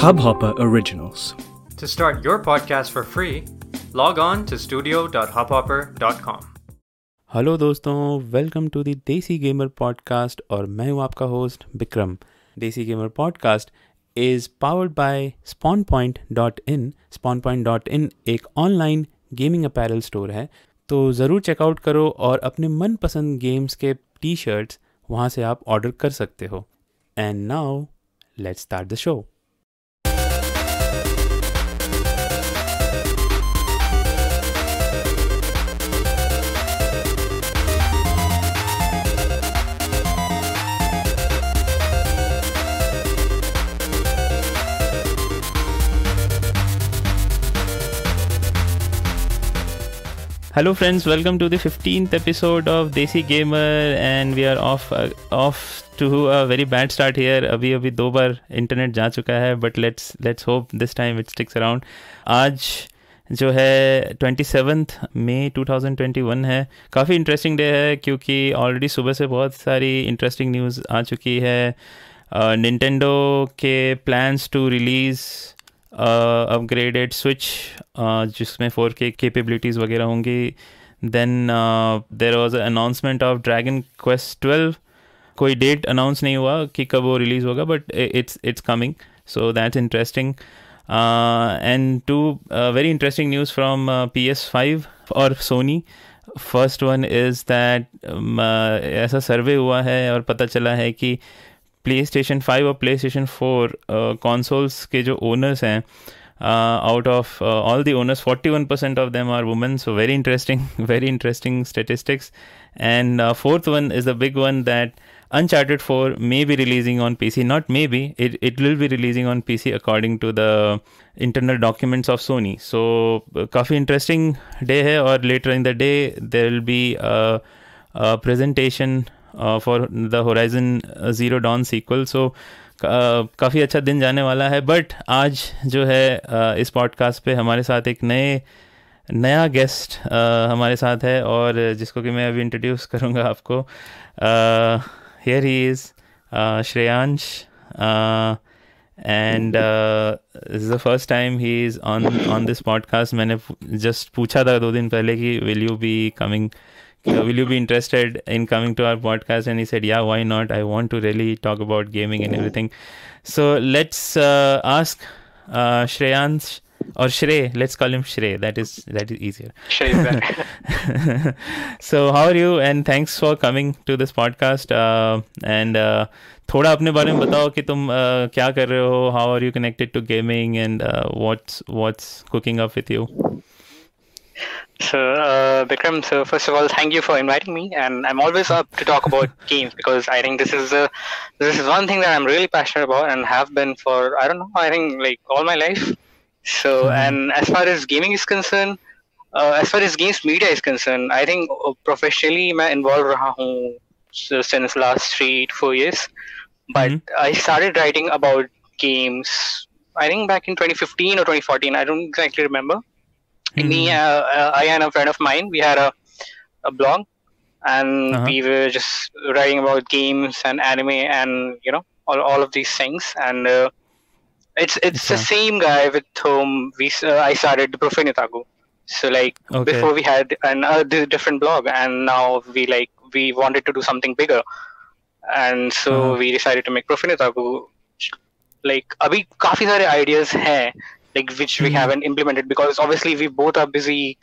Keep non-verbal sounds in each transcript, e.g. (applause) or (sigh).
Hubhopper Originals. To start your podcast for free, log on to studio.hubhopper.com. Hello दोस्तों. Welcome to the Desi gamer podcast और मैं हूँ आपका host Vikram Desi gamer podcast is powered by spawn point dot in spawn point dot in एक online gaming apparel store है. तो ज़रूर checkout करो और अपने मनपसंद गेम्स के टी शर्ट्स वहाँ से आप ऑर्डर कर सकते हो। And now, let's start the show. Hello, friends. Welcome to the 15th episode of Desi Gamer, and we are off uh, off to a very bad start here. अभी अभी दो बार इंटरनेट जा चुका है but let's let's hope this time it sticks around आज जो है twenty seventh May two thousand twenty one है। काफ़ी इंटरेस्टिंग डे है क्योंकि ऑलरेडी सुबह से बहुत सारी इंटरेस्टिंग न्यूज़ आ चुकी है। निन्टेंडो uh, के plans to release upgraded Switch जिसमें फोर के केपेबिलिटीज़ वगैरह होंगी। Then there was announcement of Dragon Quest twelve कोई डेट अनाउंस नहीं हुआ कि कब वो रिलीज़ होगा but it's it's coming so that's interesting and two very interesting news from P S five और Sony first one is that ऐसा survey हुआ है और पता चला है कि प्ले स्टेशन फाइव और प्ले स्टेशन फोर कॉन्सोल्स के जो ओनर्स हैं out of all the owners forty one percent of them are women so very interesting very interesting statistics and fourth one is the big one that Uncharted 4 may be releasing on PC. Not maybe, it, it will be releasing on PC according to the internal documents of Sony. So, uh, काफ़ी interesting day है और later in the day there will be a, a presentation for the Horizon Zero Dawn sequel so काफ़ी अच्छा दिन जाने वाला है but आज जो है uh, इस पॉडकास्ट पे हमारे साथ एक नए नया गेस्ट uh, हमारे साथ है और जिसको कि मैं अभी इंट्रोड्यूस करूँगा आपको hair he is Shreyansh and is the first time he is on on this podcast मैंने जस्ट पूछा था दो दिन पहले कि will you be coming uh, will you be interested in coming to our podcast and he said yeah why not i want to really talk about gaming and everything so let's uh, ask uh, Shreyans or Shrey let's call him Shrey that is that is easier (laughs) so how are you and thanks for coming to this podcast uh, and uh, थोड़ा अपने बारे में बताओ कि तुम uh, क्या कर रहे हो how are you connected to gaming and what's what's cooking up with you So, uh, Bikram, so first of all, thank you for inviting me, and I'm always up to talk about (laughs) games because I think this is a, this is one thing that I'm really passionate about and have been for I don't know, I think like all my life. So, and as far as gaming is concerned, uh, as far as games media is concerned, I think professionally मैं involved रहा हूँ since last three to four years. But mm-hmm. I started writing about games, I think back in 2015 or 2014. I don't exactly remember. Mm-hmm. Me, uh, uh, I and a friend of mine, we had a, a blog, and uh-huh. we were just writing about games and anime and you know all, all of these things. And uh, it's it's okay. the same guy with whom we I started the Profinitaku. So like okay. before we had another different blog, and now we like we wanted to do something bigger, and so uh-huh. we decided to make Profinitaku. Like अभी काफी सारे ideas हैं like which we haven't implemented because obviously we both are busy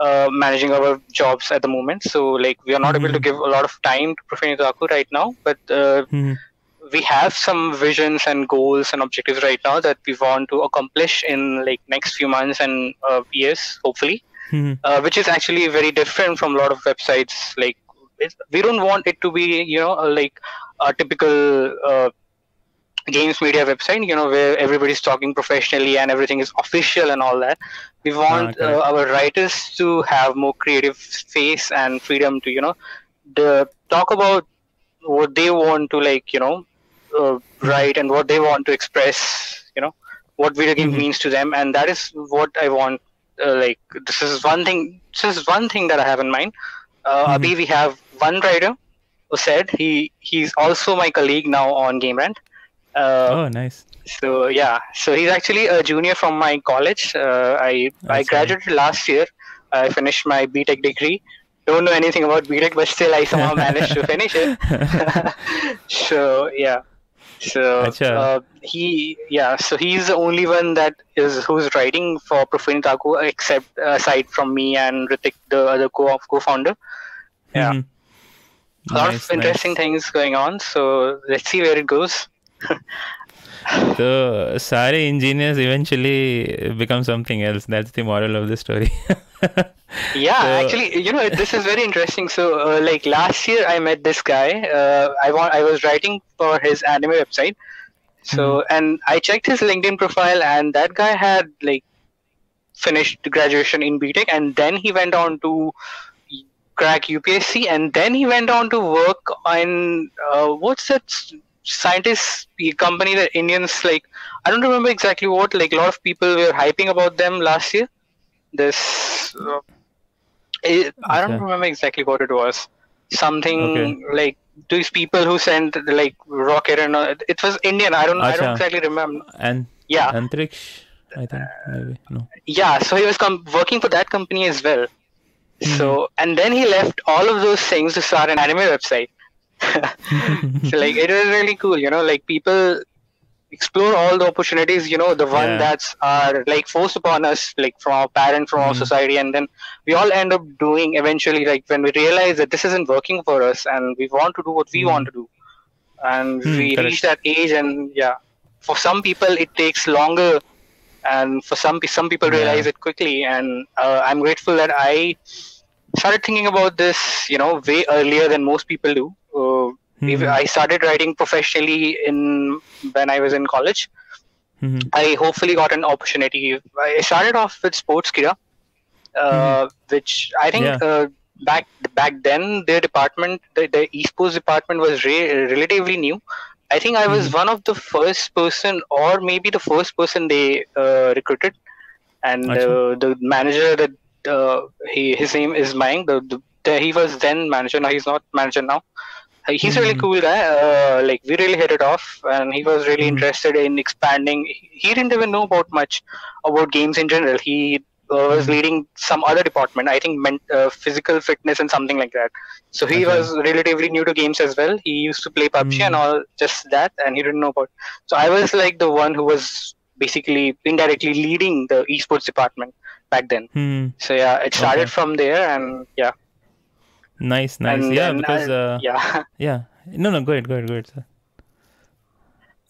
uh, managing our jobs at the moment so like we are not mm-hmm. able to give a lot of time to Profane Taku right now but uh, mm-hmm. we have some visions and goals and objectives right now that we want to accomplish in like next few months and uh, years hopefully mm-hmm. which is actually very different from a lot of websites like we don't want it to be you know like a typical games media website you know where everybody's talking professionally and everything is official and all that we want okay. uh, our writers to have more creative space and freedom to you know the, talk about what they want to like you know uh, write and what they want to express you know what video game mm-hmm. means to them and that is what i want uh, like this is one thing this is one thing that i have in mind uh, mm-hmm. Abhi, we have one writer who said he he's also my colleague now on game rant Uh, oh, nice. So yeah, so he's actually a junior from my college. Uh, I I see. graduated last year. I finished my BTech degree. Don't know anything about BTech, but still I somehow managed to finish it. (laughs) (laughs) so yeah, so uh, he yeah, so he's the only one that is who's writing for Profane Taku, except uh, aside from me and Ritik, the other co co-founder. Yeah. Mhm. A lot Nice, of interesting nice. things going on. So let's see where it goes. (laughs) So, Sare engineers eventually become something else. That's the moral of the story. (laughs) Yeah, So- actually, you know, this is very interesting. So, uh, like last year, I met this guy. Uh, I want, I was writing for his anime website. So, and I checked his LinkedIn profile, and that guy had like finished graduation in BTech, and then he went on to crack UPSC, and then he went on to work on uh, what's that scientist company that Indians like? I don't remember exactly what. Like a lot of people were hyping about them last year. This uh, it, I don't Okay. remember exactly what it was. Something like these people who sent like rocket and all, it was Indian. I don't I don't exactly remember. and Yeah, Antriksh, I think, maybe. No. yeah. So he was com- working for that company as well. So and then he left all of those things to start an anime website. (laughs) (laughs) so like it was really cool, you know, like people explore all the opportunities, you know, the one Yeah. that's are like forced upon us, like from our parents, from our Mhm. society, and then we all end up doing eventually, like when we realize that this isn't working for us, and we want to do what we Mhm. want to do, and Hmm, we correct. reach that age, and yeah, for some people it takes longer, and for some some people Yeah. realize it quickly, and uh, I'm grateful that I started thinking about this, you know, way earlier than most people do. Uh, Mhm. I started writing professionally in when I was in college. Mhm. I hopefully got an opportunity. I started off with Sportskeeda, uh, which I think Mm-hmm. Yeah. uh, back back then their department, the, the esports department was re- relatively new. I think I was Mm-hmm. one of the first person, or maybe the first person they uh, recruited, and uh, the manager that uh, he his name is. The, the, the he was then manager. Now he's not manager now. He's a really Mhm. cool guy. Uh, like we really hit it off, and he was really Mhm. interested in expanding. He didn't even know about much about games in general. He uh, was Mhm. leading some other department. I think meant uh, physical fitness and something like that. So he Okay. was relatively new to games as well. He used to play PUBG and Mhm. all, just that, and he didn't know about. So I was like the one who was basically indirectly leading the esports department back then. Hmm. So yeah, it started Okay. from there, and yeah, Nice, nice. and yeah, then because I- uh, yeah. (laughs) yeah. No, no, go ahead, go ahead, go ahead, sir.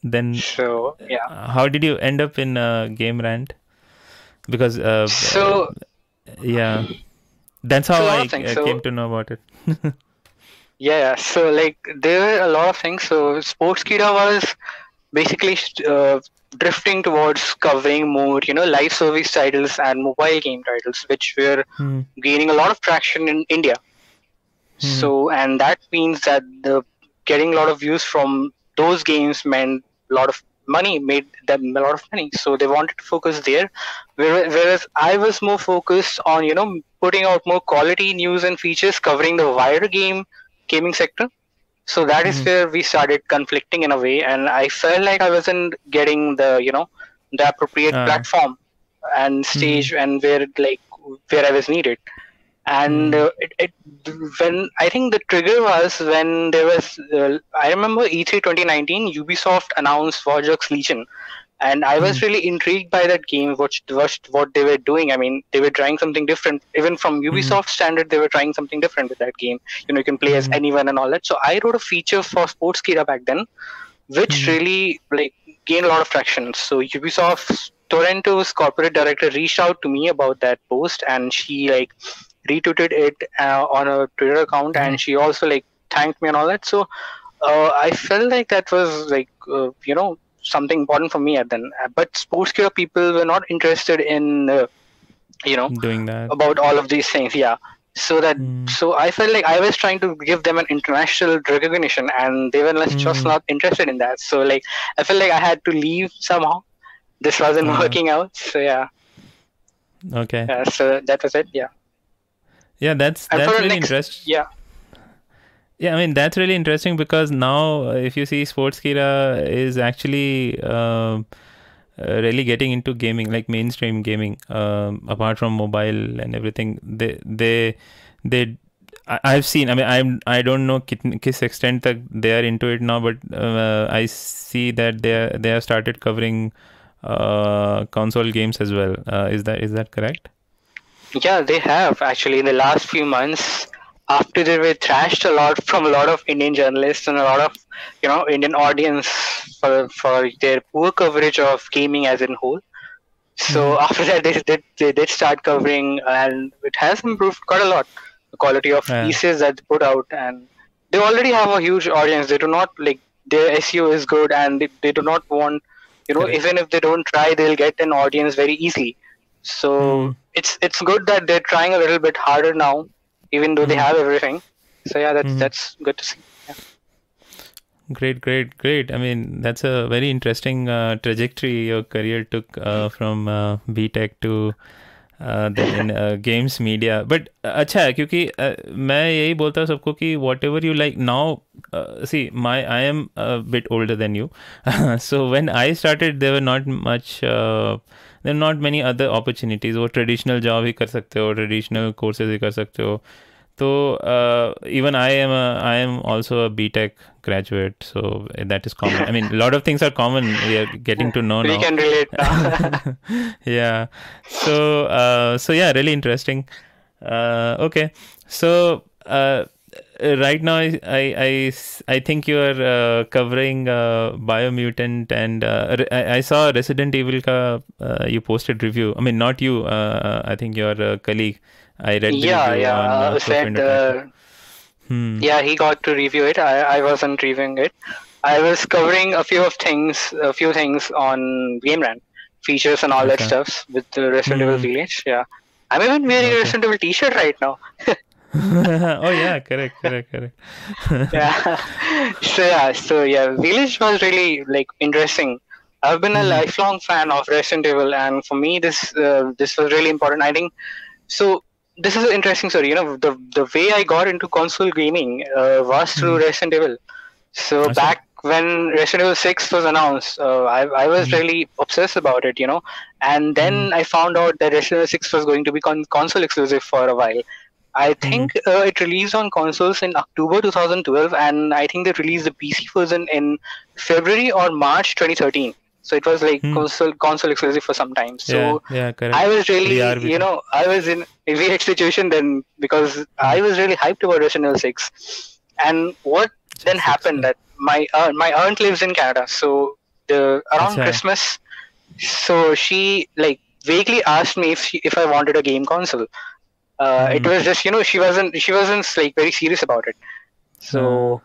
Then, So yeah. uh, how did you end up in uh, Game Rant? Because uh, So yeah, that's how So I uh, So- came to know about it. (laughs) Yeah, so like there were a lot of things. So Sportskeeda was basically uh, drifting towards covering more, you know, live service titles and mobile game titles, which were Hmm. gaining a lot of traction in India. Mhm. So, and that means that the getting a lot of views from those games meant a lot of money, made them a lot of money. So they wanted to focus there. Whereas, I was more focused on, you know, putting out more quality news and features covering the wider game gaming sector. So that is Mhm. where we started conflicting in a way, and I felt like I wasn't getting the, you know, the appropriate Ah. platform and stage and where like where I was needed. And Hmm. uh, it, it when I think the trigger was when there was uh, I remember E E3 2019 Ubisoft announced Watch Dogs Legion, and I was Hmm. really intrigued by that game. What what what they were doing. I mean, they were trying something different. Even from Ubisoft standard, they were trying something different with that game. You know, you can play as Hmm. anyone and all that. So I wrote a feature for Sportskeeda back then, which Hmm. really like gained a lot of traction. So ubisoft Toronto's corporate director reached out to me about that post, and she like retweeted it uh, on a Twitter account, and she also like thanked me and all that. So uh, I felt like that was like uh, you know something important for me at then. But sports care people were not interested in uh, you know Doing that. about all of these things. Yeah. So that Hmm. so I felt like I was trying to give them an international recognition, and they were like, just not interested in that. So like I felt like I had to leave somehow. This wasn't Uh-huh. working out. So yeah. Okay. so that was it. Yeah yeah that's and that's really next, interesting yeah yeah, I mean that's really interesting because now uh, if you see Sportskeeda is actually um, uh, really getting into gaming, like mainstream gaming, um, apart from mobile and everything. They they they I've seen. I mean, I'm. I don't know kiss extent that they are into it now, but uh, I see that they are, they have started covering uh, console games as well. Uh, is that is that correct? Yeah, they have actually in the last few months. After they were thrashed a lot from a lot of Indian journalists and a lot of you know Indian audience for for their poor coverage of gaming as in whole. So hmm. after that, they did they did start covering, and it has improved quite a lot. The quality of Yeah. pieces that they put out, and they already have a huge audience. They do not like their SEO is good, and they, they do not want you know Correct. even if they don't try, they'll get an audience very easily. So Hmm. it's it's good that they're trying a little bit harder now, even though they Mhm. have everything. So yeah, that's Mhm. that's good to see. Great, great, great. I mean, that's a very interesting uh, trajectory your career took uh, from uh, BTech to uh, then in uh, games media. But uh, अच्छा है क्योंकि uh, मैं यही बोलता हूँ सबको कि whatever you like now. Uh, see, my I am a bit older than you, (laughs) so when I started, there were not much. Uh, there are not many other opportunities. वो traditional job ही कर सकते हो, traditional courses ही कर सकते हो. So uh, even I am a, I am also a BTech graduate, so that is common. I mean, a (laughs) lot of things are common. We are getting to know We now. can relate now. (laughs) yeah. So uh, so yeah, really interesting. Uh, okay. So uh, right now, I, I I s- I think you are uh, covering uh, Biomutant, and uh, I, I saw Resident Evil ka uh, you posted review. I mean, not you. Uh, I think your uh, colleague. I read the yeah, yeah. on Uh, uh, said, uh, Hmm. yeah, he got to review it. I, I wasn't reviewing it. I was covering a few of things, a few things on Game Rant, features and all that Okay. stuff with the Resident Evil Hmm. Village. Yeah, I'm even wearing Okay. a Resident Evil T-shirt right now. (laughs) oh yeah, correct, correct, correct. (laughs) yeah. so yeah, so yeah, Village was really like interesting. I've been a Mhm. lifelong fan of Resident Evil, and for me, this uh, this was really important. I think so. This is an interesting story. You know, the the way I got into console gaming uh, was through Resident Evil. So Awesome. back when Resident Evil Six was announced, uh, I I was Mhm. really obsessed about it. You know, and then Mhm. I found out that Resident Evil Six was going to be con- console exclusive for a while. I think uh, it released on consoles in October 2012, and I think they released the PC version in February or March 2013. So it was like Hmm. console console exclusive for some time. So yeah, yeah, correct. I was really, VR you know, I was in a weird situation then because I was really hyped about Resident Evil 6. And what then happened that my uh, my aunt lives in Canada, so the around. Christmas, so she like vaguely asked me if she, if I wanted a game console. Uh, It Mhm. was just you know she wasn't she wasn't like very serious about it. So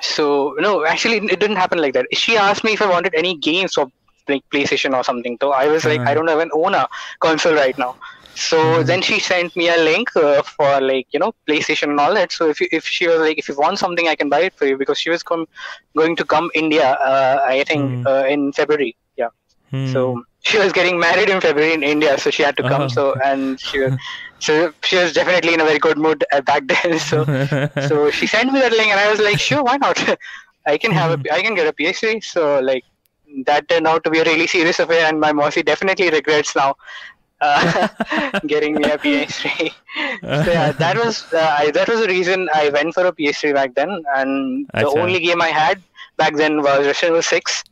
so no, actually it didn't happen like that. She asked me if I wanted any games for like PlayStation or something. So I was like. I don't even own a console right now. So Mhm. then she sent me a link uh, for like you know PlayStation and all that. So if you, if she was like if you want something, I can buy it for you because she was come going to come India. Uh, I think Mhm. uh, in February. Yeah. Hmm. So she was getting married in February in India, so she had to come. Oh. So and she was so she was definitely in a very good mood back then. (laughs) So so she sent me that link and i was like sure why not (laughs) i can have a i can get a phd so like that turned out to be a really serious affair and my mossy definitely regrets now uh, (laughs) getting me a phd so yeah that was uh, I, that was the reason i went for a phd back then and the only game i had back then was resident evil 6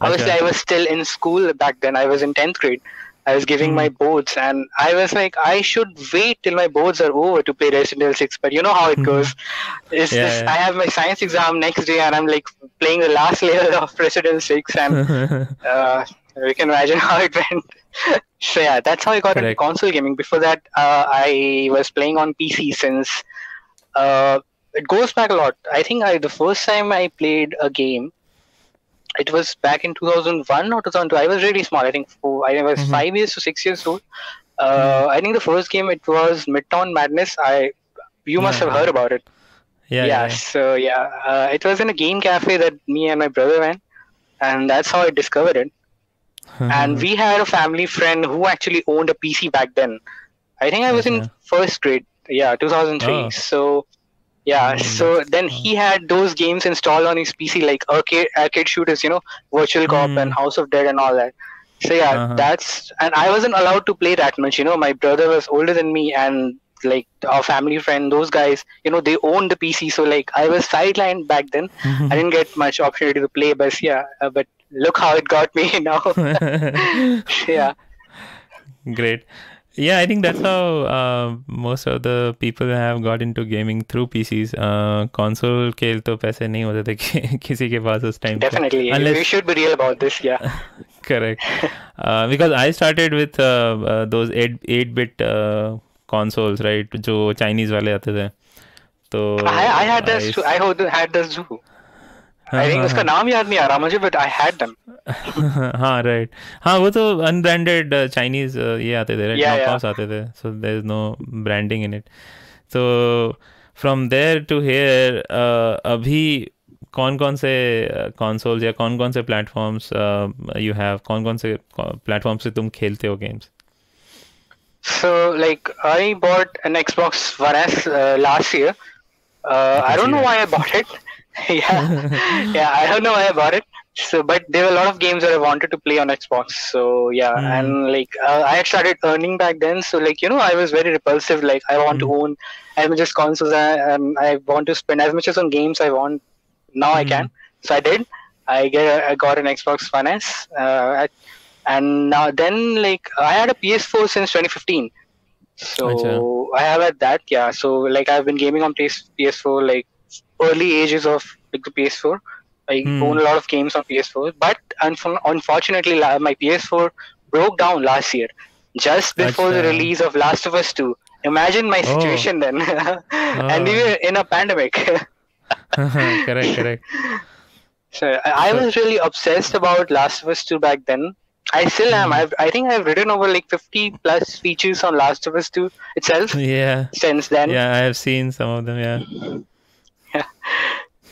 obviously Acha. i was still in school back then i was in 10th grade I was giving Hmm. my boards, and I was like, I should wait till my boards are over to play Resident Evil 6. But you know how it goes. It's Yeah, just, yeah. I have my science exam next day, and I'm like playing the last (laughs) layer of Resident Evil 6, and (laughs) uh, you can imagine how it went. (laughs) so yeah, that's how I got into console gaming. Before that, uh, I was playing on PC since uh, it goes back a lot. I think I the first time I played a game, it was back in 2001 or 2002. I was really small. I think four, I was Mhm. five years to six years old. Uh, I think the first game it was Midtown Madness. I you must Yeah. have heard about it. yeah, yeah, yeah. So yeah, uh, it was in a game cafe that me and my brother went, and that's how I discovered it. and we had a family friend who actually owned a PC back then. I think I was in first grade. Yeah, 2003. Oh. So Yeah, so then he had those games installed on his PC, like arcade arcade shooters, you know, Virtual Cop Mm. and House of Dead and all that. So yeah, Uh-huh. that's and I wasn't allowed to play that much. You know, my brother was older than me, and like our family friend, those guys, you know, they owned the PC. So like I was sidelined back then. (laughs) I didn't get much opportunity to play, but yeah, uh, but look how it got me (laughs) now. (laughs) yeah, Great Yeah, I think that's how uh, most of the people have got into gaming through PCs. Uh, console के तो पैसे नहीं होते थे कि, (laughs) किसी के पास उस time पे. definitely. Unless- We should be real about this. Yeah. (laughs) Correct. Uh, because I started with uh, uh, those 8 8 bit uh, consoles, right? जो Chinese वाले आते थे. तो I, I had this. I- too. I had had this too. I think उसका नाम याद नहीं आ रहा मुझे, but I had them. हाँ राइट हाँ वो तो अनब्रांडेड चाइनीज ये आते थे Yeah, yeah. नॉकऑफ्स आते थे so there is no branding in it तो फ्रॉम देयर टू हेयर अभी कौन कौन से कंसोल्स या कौन कौन से प्लेटफॉर्म्स यू हैव कौन कौन से प्लेटफॉर्म से तुम खेलते हो games So like I bought an Xbox One S uh, last year. Uh, I don't see know that. why I bought it. (laughs) yeah, yeah, I don't know why I bought it. So, but there were a lot of games that I wanted to play on Xbox. So yeah, Hmm. and like uh, I had started earning back then. So like you know, I was very repulsive. Like I want Hmm. to own as much as consoles. I, um, I want to spend as much as on games I want. Now I Hmm. can. So I did. I get I got an Xbox One S. Uh, and now then like I had a PS4 since 2015. So Acha. I have had that, yeah. So like I've been gaming on PS- PS4 like early ages of like the PS4. I Hmm. own a lot of games on PS4, but unf- unfortunately my PS4 broke down last year, just before the Acha. release of Last of Us 2. Imagine my Oh. situation then, (laughs) and we Oh. were in a pandemic. (laughs) correct correct (laughs) So I, I was really obsessed about Last of Us 2 back then. I still am. I've, I think I've written over like 50 plus features on Last of Us 2 itself yeah since then. yeah I have seen some of them yeah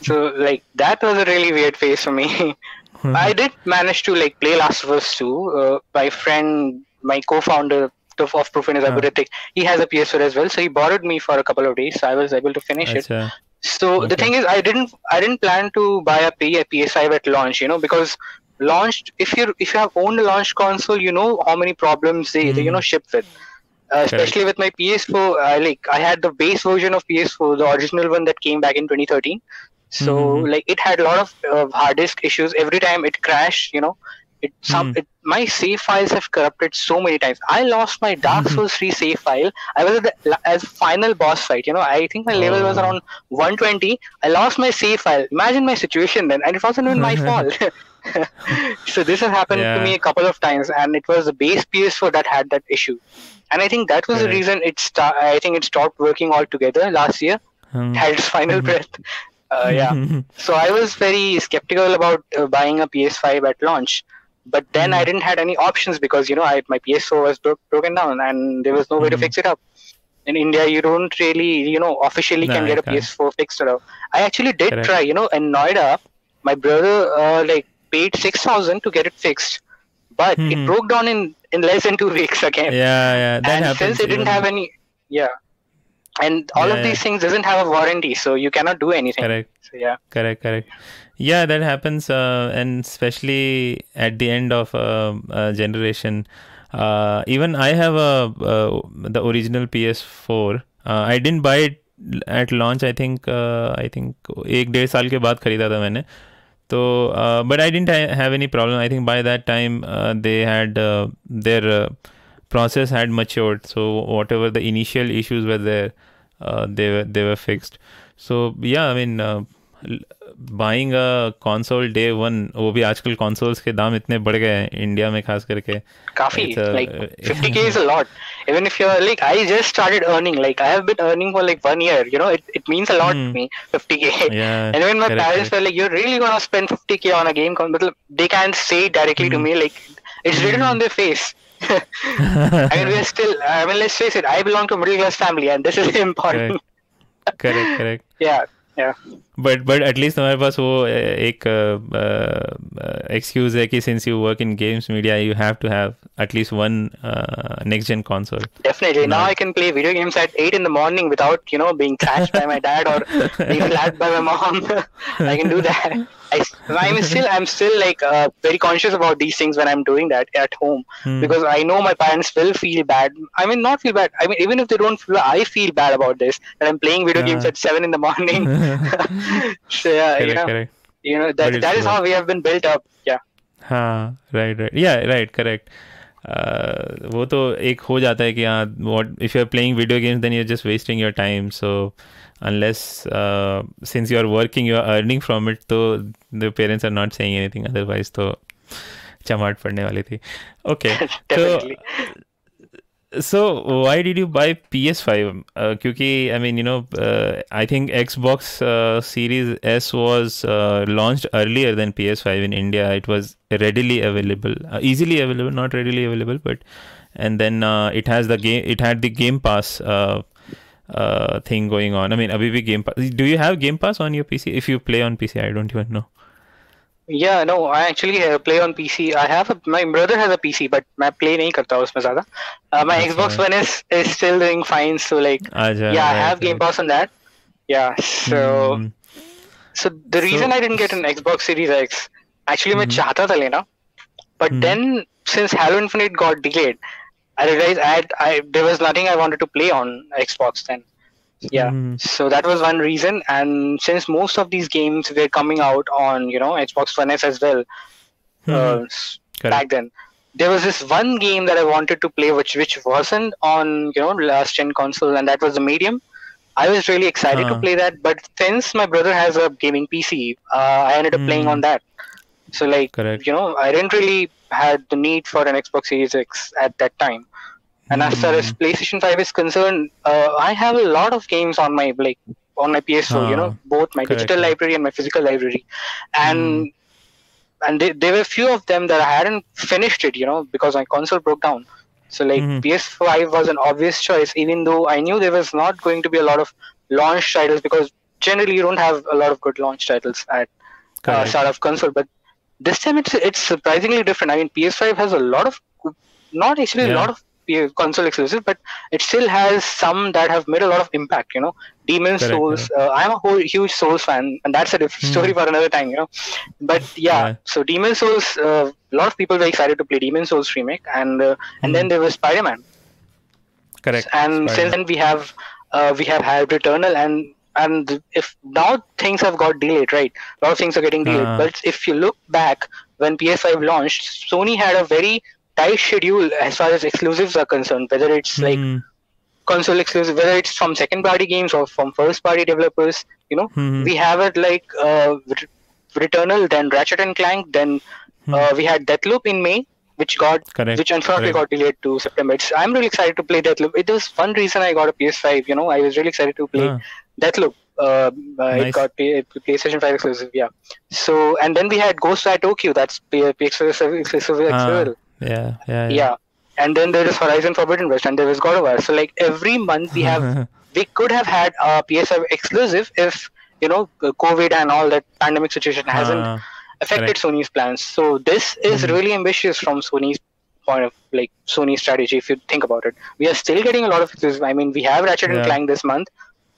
So like that was a really weird phase for me. Hmm. I did manage to like play Last of Us 2. Uh, my friend, my co-founder of, of is Huh. Abhiratik, he has a PS4 as well. So he borrowed me for a couple of days. So I was able to finish it. Acha. Uh, so the thing is, I didn't I didn't plan to buy a, P- a PS5 at launch, you know, because launched if you if you have owned a launch console, you know how many problems they, they you know ship with. Uh, especially with my PS4, I like I had the base version of PS4, the original one that came back in 2013. So Mhm. like it had a lot of uh, hard disk issues. Every time it crashed, you know, it some Mhm. it, my save files have corrupted so many times. I lost my Dark Souls 3 save file. I was at the as final boss fight. You know, I think my level was Oh. around 120. I lost my save file. Imagine my situation then, and it wasn't even my (laughs) fault. (laughs) so this has happened Yeah. to me a couple of times, and it was the base PS4 that had that issue. And I think that was the reason it sta- I think it stopped working altogether last year. Hmm. (laughs) It had its final breath. Uh, yeah. Hmm. (laughs) So I was very skeptical about uh, buying a PS5 at launch. But then I Mhm. didn't had any options because you know I, my PS4 was bro- broken down and there was no way to Mhm. fix it up. In India, you don't really you know officially No, can get a can't. PS4 fixed up. I actually did Correct. try. You know, in Noida, my brother uh, like paid six thousand to get it fixed, but Mhm. it broke down in in less than two weeks again. yeah yeah that and happens since it didn't even- have any, yeah. And all Yeah. of these things doesn't have a warranty, so you cannot do anything. correct So, yeah. correct correct yeah that happens uh, and especially at the end of uh, a generation uh, even i have a uh, the original ps4 uh, i didn't buy it at launch i think uh, i think एक डेढ़ साल के बाद खरीदा था मैंने तो but I didn't have any problem I think by that time they had there process had matured so whatever the initial issues were there uh, they were they were fixed so yeah i mean uh, l- buying a console day one वो भी आजकल consoles के दाम इतने बढ़ गए हैं India में खास करके Coffee, It's a- like (laughs) 50k is a lot. Even if you're like, I just started earning. Like, I have been earning for like one year. You know, it, it means a lot Hmm. to me. 50k. (laughs) Yeah, (laughs) and when my correct, parents correct. were like, "You're really gonna spend 50k on a game?" con-" But they can't say directly to Hmm. me. Like, it's written on their face. (laughs) I mean, we're still. I mean, let's face it. I belong to a middle class family, and this is important. correct correct correct Yeah. But but at least हमारे पास वो एक excuse uh, uh, है कि since you work in games media you have to have at least one next gen console definitely now I can play video games at 8 in the morning without you know being crashed by my dad और being flat by my mom I can do that I, I'm still, (laughs) I'm still like uh, very conscious about these things when I'm doing that at home because I know my parents will feel bad. I mean, not feel bad. I mean, even if they don't feel, I feel bad about this that I'm playing video games Yeah. at seven in the morning. (laughs) (laughs) so yeah, you correct know, correct you know But that it's that is good. how we have been built up. Yeah. हाँ right right yeah right correct वो तो एक हो जाता है कि हाँ what if you are playing video games then you just wasting your time so unless since you are working you are earning from it तो the parents are not saying anything otherwise तो चमाट पड़ने वाली थी okay तो (laughs) Definitely. so why did you buy PS5? Uh, क्योंकि I mean you know uh, I think Xbox uh, Series S was uh, launched earlier than PS5 in India. It was readily available, uh, easily available, not readily available, but and then uh, it has the game. It had the Game Pass uh, uh, thing going on. I mean, abhi bhi Game Pass. Do you have Game Pass on your PC? If you play on PC, I don't even know. Yeah, no, I actually uh, play on PC. I have a, my brother has a PC, but मैं play नहीं करता उसमें ज़्यादा. Uh, my That's Xbox right. One is is still doing fine, so like Aja, yeah, I right, have Game right. Pass on that. Yeah, so Hmm. so the reason So- I didn't get an Xbox Series X, actually मैं Mhm. चाहता था लेना, but Mhm. then since Halo Infinite got delayed, I realized I, had, I there was nothing I wanted to play on Xbox then. Yeah, Mhm. so that was one reason. And since most of these games were coming out on you know Xbox One S as well, uh, s- Correct. back then. There was this one game that I wanted to play, which which wasn't on you know last gen console, and that was the Medium. I was really excited to Uh-huh. play that, but since my brother has a gaming PC, uh, I ended up playing Hmm. on that. So like Correct. you know, I didn't really had the need for an Xbox Series X at that time. And as far as Hmm. PlayStation 5 is concerned, uh, I have a lot of games on my like on my PS4. You know, Ah, both my correct, digital library and my physical library, and Hmm. and there, there were few of them that I hadn't finished it. You know, because my console broke down. So like Mhm. PS5 was an obvious choice, even though I knew there was not going to be a lot of launch titles because generally you don't have a lot of good launch titles at uh, start of console. But this time it's it's surprisingly different. I mean, PS5 has a lot of not actually a lot of Console exclusive, but it still has some that have made a lot of impact. You know, Demon Correct, Souls. Uh, I'm a whole huge Souls fan, and that's a different Hmm. story for another time. You know, but yeah. Yeah. So Demon Souls. Uh, a lot of people were excited to play Demon Souls remake, and uh, and then Hmm. there was Spider-Man Correct. and Spider-Man. since then we have uh, we have had Returnal and and if now things have got delayed, right? A lot of things are getting delayed. Uh-huh. But if you look back when PS5 launched, Sony had a very tight schedule as far as exclusives are concerned. Whether it's like Hmm. console exclusive, whether it's from second party games or from first party developers, you know, Hmm. we have it like uh, Returnal, then Ratchet and Clank, then Hmm. uh, we had Deathloop in May, which got Correct. which unfortunately Correct. got delayed to September. It's, I'm really excited to play Deathloop. It was one reason I got a PS5. You know, I was really excited to play Ah. Deathloop. Uh, Nice. It got P- PlayStation 5 exclusive. Yeah. So and then we had Ghostwire Tokyo. That's P- exclusive exclusive as well. Yeah, yeah, Yeah. And then there is Horizon Forbidden West, and there is God of War. So like every month we have (laughs) we could have had a PS5 exclusive if you know COVID and all that pandemic situation hasn't Ah, affected Correct. Sony's plans. So this is Mhm. really ambitious from Sony's point of like Sony strategy. If you think about it, we are still getting a lot of exclusives. I mean, we have Ratchet and Yeah. Clank this month.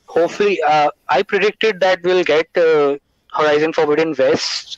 Hopefully, uh, I predicted that we'll get uh, Horizon Forbidden West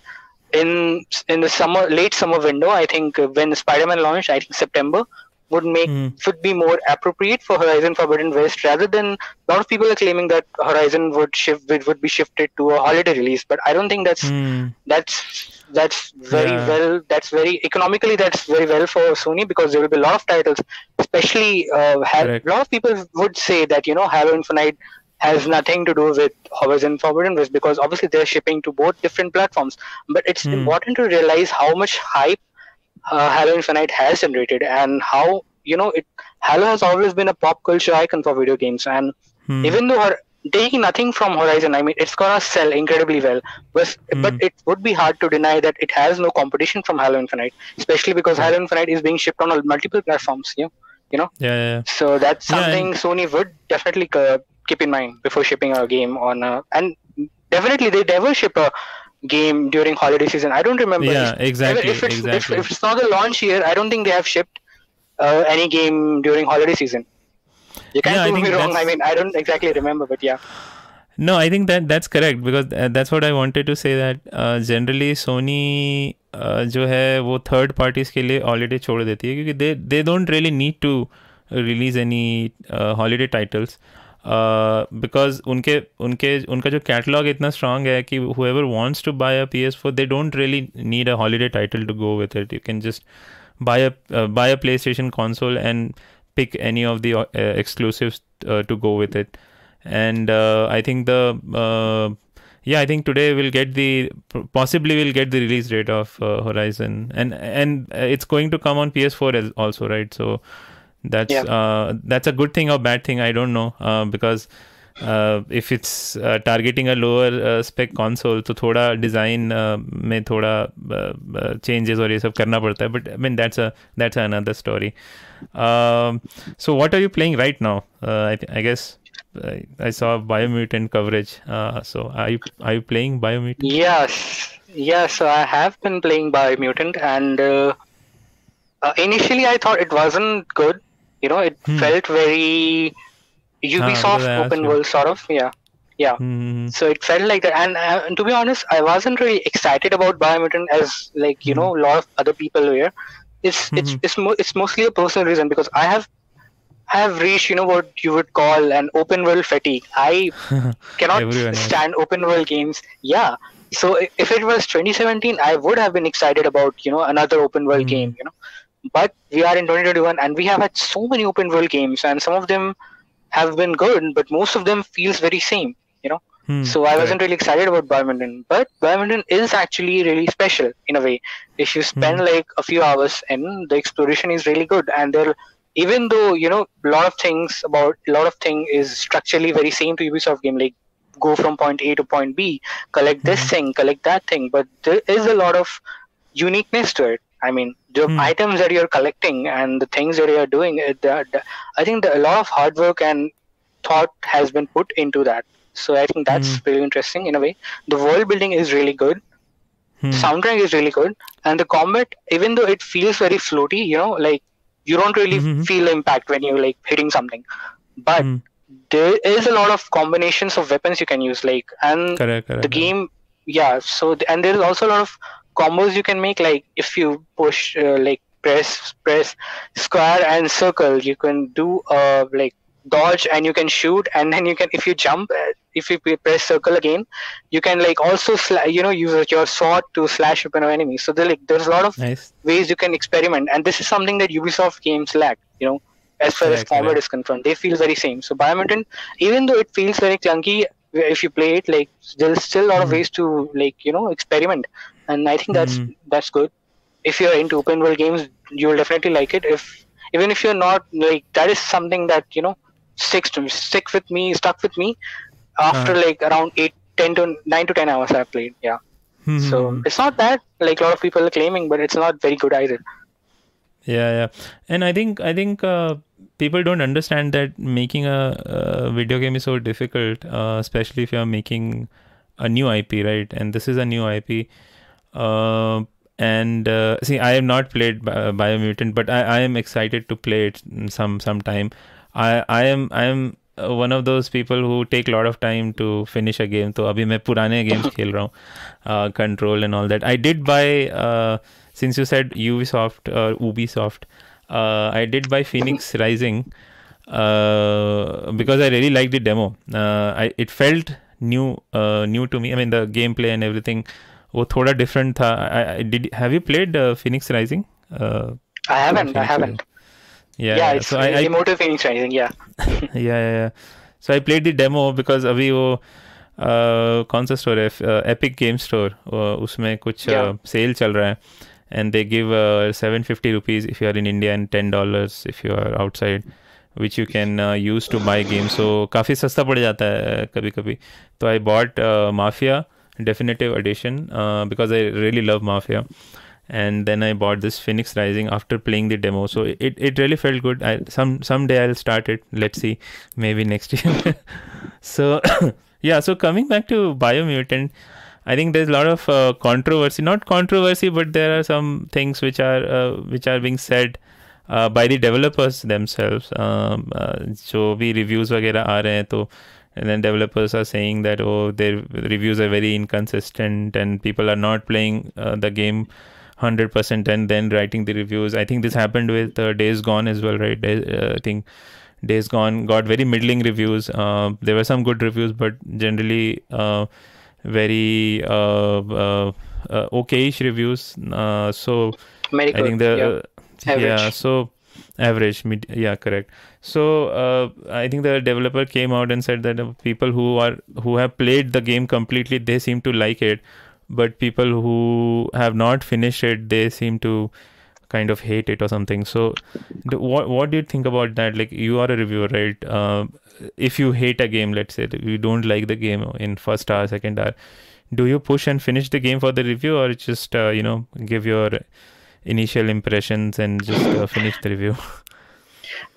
in in the summer, late summer window. I think uh, when Spider-Man launched, I think September would make Mhm. would be more appropriate for Horizon Forbidden West rather than a lot of people are claiming that Horizon would shift would, would be shifted to a holiday release. But I don't think that's Hmm. that's that's very Yeah. well that's very economically that's very well for sony because there will be a lot of titles especially uh, have, a lot of people would say that you know halo infinite has nothing to do with horizon forbidden west because obviously they're shipping to both different platforms but it's Hmm. important to realize how much hype uh, halo infinite has generated and how you know it halo has always been a pop culture icon for video games and Hmm. even though her, taking nothing from Horizon, I mean, it's gonna sell incredibly well. But, but Mm. it would be hard to deny that it has no competition from Halo Infinite, especially because Halo Infinite is being shipped on multiple platforms. You know, you know. Yeah, yeah. So that's Yeah, something Sony would definitely uh, keep in mind before shipping a game on. Uh, and definitely they never ship a game during holiday season. I don't remember. Yeah, if, exactly, If it's, exactly. If, if it's not the launch year, I don't think they have shipped uh, any game during holiday season. You can't Yeah, I prove me think wrong. I that's- mean, I don't exactly remember, but yeah. No, I think that that's correct because uh, that's what I wanted to say that uh, generally Sony uh, जो है वो third parties के लिए holiday छोड़ देती है क्योंकि दे दे don't really need to release any holiday titles because उनके उनके उनका जो कैटलॉग इतना स्ट्रांग है कि whoever wants to buy a PS4 they don't really need a holiday title to go with it you can just buy a uh, buy a PlayStation console and pick any of the uh, exclusives uh, to go with it and uh, I think the uh, yeah I think today we'll get the possibly we'll get the release date of uh, Horizon and and uh, it's going to come on PS4 as also right so that's Yeah. uh, that's a good thing or bad thing I don't know uh, because uh, if it's uh, targeting a lower uh, spec console तो थोड़ा design uh, में थोड़ा uh, uh, changes और ये सब करना पड़ता है but I mean that's a that's another story um, so what are you playing right now uh, I, th- I guess I, I saw Biomutant coverage uh, so are you are you playing Biomutant Yes, yeah. So I have been playing Biomutant, and uh, uh, initially I thought it wasn't good. you know, it Hmm. felt very Ubisoft because I open world sort of. Yeah, yeah. Hmm. So it felt like that, and, uh, and to be honest, I wasn't really excited about Biomutant as like you Hmm. know a lot of other people were. It's it's Mhm. it's mo- it's mostly a personal reason because I have I have reached you know what you would call an open world fatigue. I (laughs) cannot stand open world games. Yeah. So if it was 2017, I would have been excited about you know another open world game. You know, but we are in 2021 and we have had so many open world games, and some of them have been good, but most of them feels very same. You know, Hmm. so I wasn't really excited about Biomutant, but Biomutant is actually really special in a way. If you spend Hmm. like a few hours and the exploration is really good, and there, even though you know a lot of things about a lot of thing is structurally very same to Ubisoft game, like go from point A to point B, collect this Mhm. thing, collect that thing, but there is a lot of uniqueness to it. I mean, the Hmm. items that you're collecting and the things that you're doing, the, the, I think that a lot of hard work and thought has been put into that. So I think that's Mhm. really interesting in a way. The world building is really good. Hmm. Soundtrack is really good, and the combat, even though it feels very floaty, you know, like you don't really Mhm. feel impact when you're like hitting something. But Hmm. there is a lot of combinations of weapons you can use, like and correct correct the game yeah so and there is also a lot of combos you can make like if you push uh, like press press square and circle you can do uh like dodge and you can shoot and then you can if you jump uh, if you press circle again you can like also sla- you know use your sword to slash upon an enemy. So there like there's a lot of nice. ways you can experiment and this is something that ubisoft games lack you know as far as combat correct. is concerned. They feel very same. So biomutant even though it feels very clunky if you play it like there's still a lot of Mhm. ways to like you know experiment and i think that's Mhm. that's good. If you're into open world games you'll definitely like it. If even if you're not like that is something that you know sticks to me stick with me stuck with me after Uh-huh. like around 8 10 to 9 to 10 hours i've played yeah. Hmm, hmm, so hmm. it's not that like a lot of people are claiming but it's not very good either. Yeah yeah. And i think i think uh, people don't understand that making a, uh video game is so difficult uh, especially if you're making a new ip right? And this is a new ip um, and uh, see, I have not played Biomutant, but I, am excited to play it some sometime. I I am I am uh, one of those people who take a lot of time to finish a game. So, abhi main purane games khel uh, raha Control and all that. I did buy since you said Ubisoft or Ubisoft. I did buy Fenyx Rising because I really liked the demo. It felt new new to me. I mean, the gameplay and everything. वो थोड़ा different था। Have you played Phoenix Rising I haven't I haven't yeah so I motive Phoenix Rising yeah yeah yeah so I played the demo because अभी वो कौन सा store है? Epic game store उसमें कुछ सेल चल रहा है। And they give seven fifty rupees if you are in India and ten dollar if you are outside which you can use to buy game so काफ़ी सस्ता पड़ जाता है कभी कभी तो I bought Mafia definitive edition uh, because I really love Mafia. And then I bought this Fenyx Rising after playing the demo, so it, it really felt good. I some someday I'll start it. Let's see, maybe next year. (laughs) so (coughs) yeah, so coming back to Biomutant, I think there's a lot of uh, controversy. Not controversy, but there are some things which are uh, which are being said uh, by the developers themselves. Um, uh, जो भी reviews वगैरह आ रहे हैं तो and then developers are saying that oh their reviews are very inconsistent and people are not playing uh, the game 100% and then writing the reviews. I think this happened with uh, days gone as well right? Uh, i think days gone got very middling reviews. Uh, there were some good reviews but generally uh, very uh, uh, uh, okayish reviews. Uh, so i think the yeah. yeah so average mid- yeah correct so uh, i think the developer came out and said that people who are who have played the game completely they seem to like it. But people who have not finished it they seem to kind of hate it or something. So the, what what do you think about that? Like you are a reviewer right? Uh, if you hate a game let's say you don't like the game in first hour second hour do you push and finish the game for the review or just uh, you know give your initial impressions and just uh, finish the review (laughs)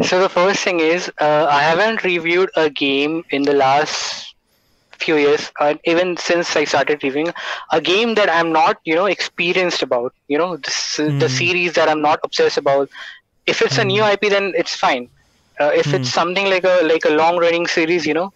So the first thing is, uh, I haven't reviewed a game in the last few years, uh, even since I started reviewing a game that I'm not, you know, experienced about. You know, this, the Hmm. series that I'm not obsessed about. If it's a new IP, then it's fine. Uh, if it's something like a like a long running series, you know,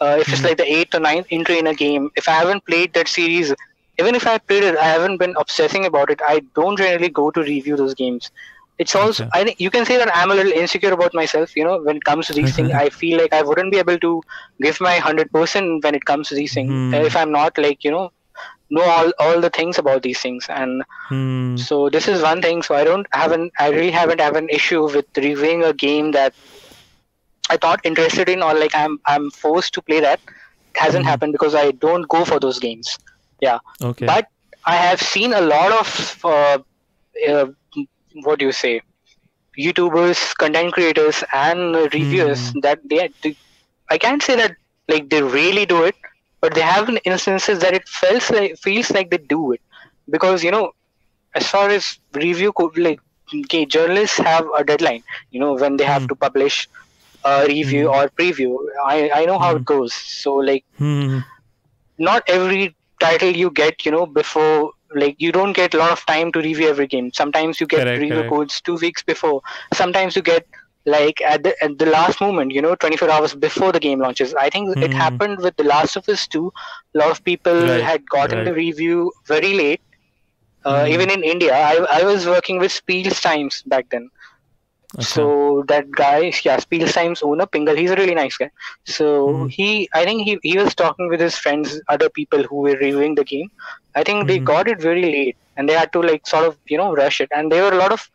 uh, if it's like the eighth or ninth entry in a game, if I haven't played that series, even if I played it, I haven't been obsessing about it. I don't generally go to review those games. It's also Okay. I think you can say that I'm a little insecure about myself. You know, when it comes to these things, I feel like I wouldn't be able to give my hundred percent when it comes to these things Hmm. if I'm not like you know know all all the things about these things and Hmm. so this is one thing so i don't have an i really haven't have an issue with reviewing a game that i thought interested in or like i'm i'm forced to play that it hasn't happened because i don't go for those games yeah okay but i have seen a lot of uh, uh, what do you say youtubers content creators and reviewers hmm. that they, they i can't say that like they really do it but they have instances that it feels like feels like they do it. Because you know as far as review like okay, journalists have a deadline you know when they have hmm. to publish a review hmm. or preview. I i know how it goes. So like Hmm. not every title you get you know before like you don't get a lot of time to review every game sometimes you get Correct, review correct. codes two weeks before sometimes you get like at the at the last moment you know 24 hours before the game launches i think it Mhm. happened with the last of us 2 a lot of people Right, had gotten right. the review very late uh, Mhm. even in india I, I was working with Spiels times back then Okay. so that guy, yeah, Spiel Times owner, Pingal, he's a really nice guy. So Mhm. he, I think he, he was talking with his friends, other people who were reviewing the game. I think they Mhm. got it very late and they had to like sort of, you know, rush it. And there were a lot of,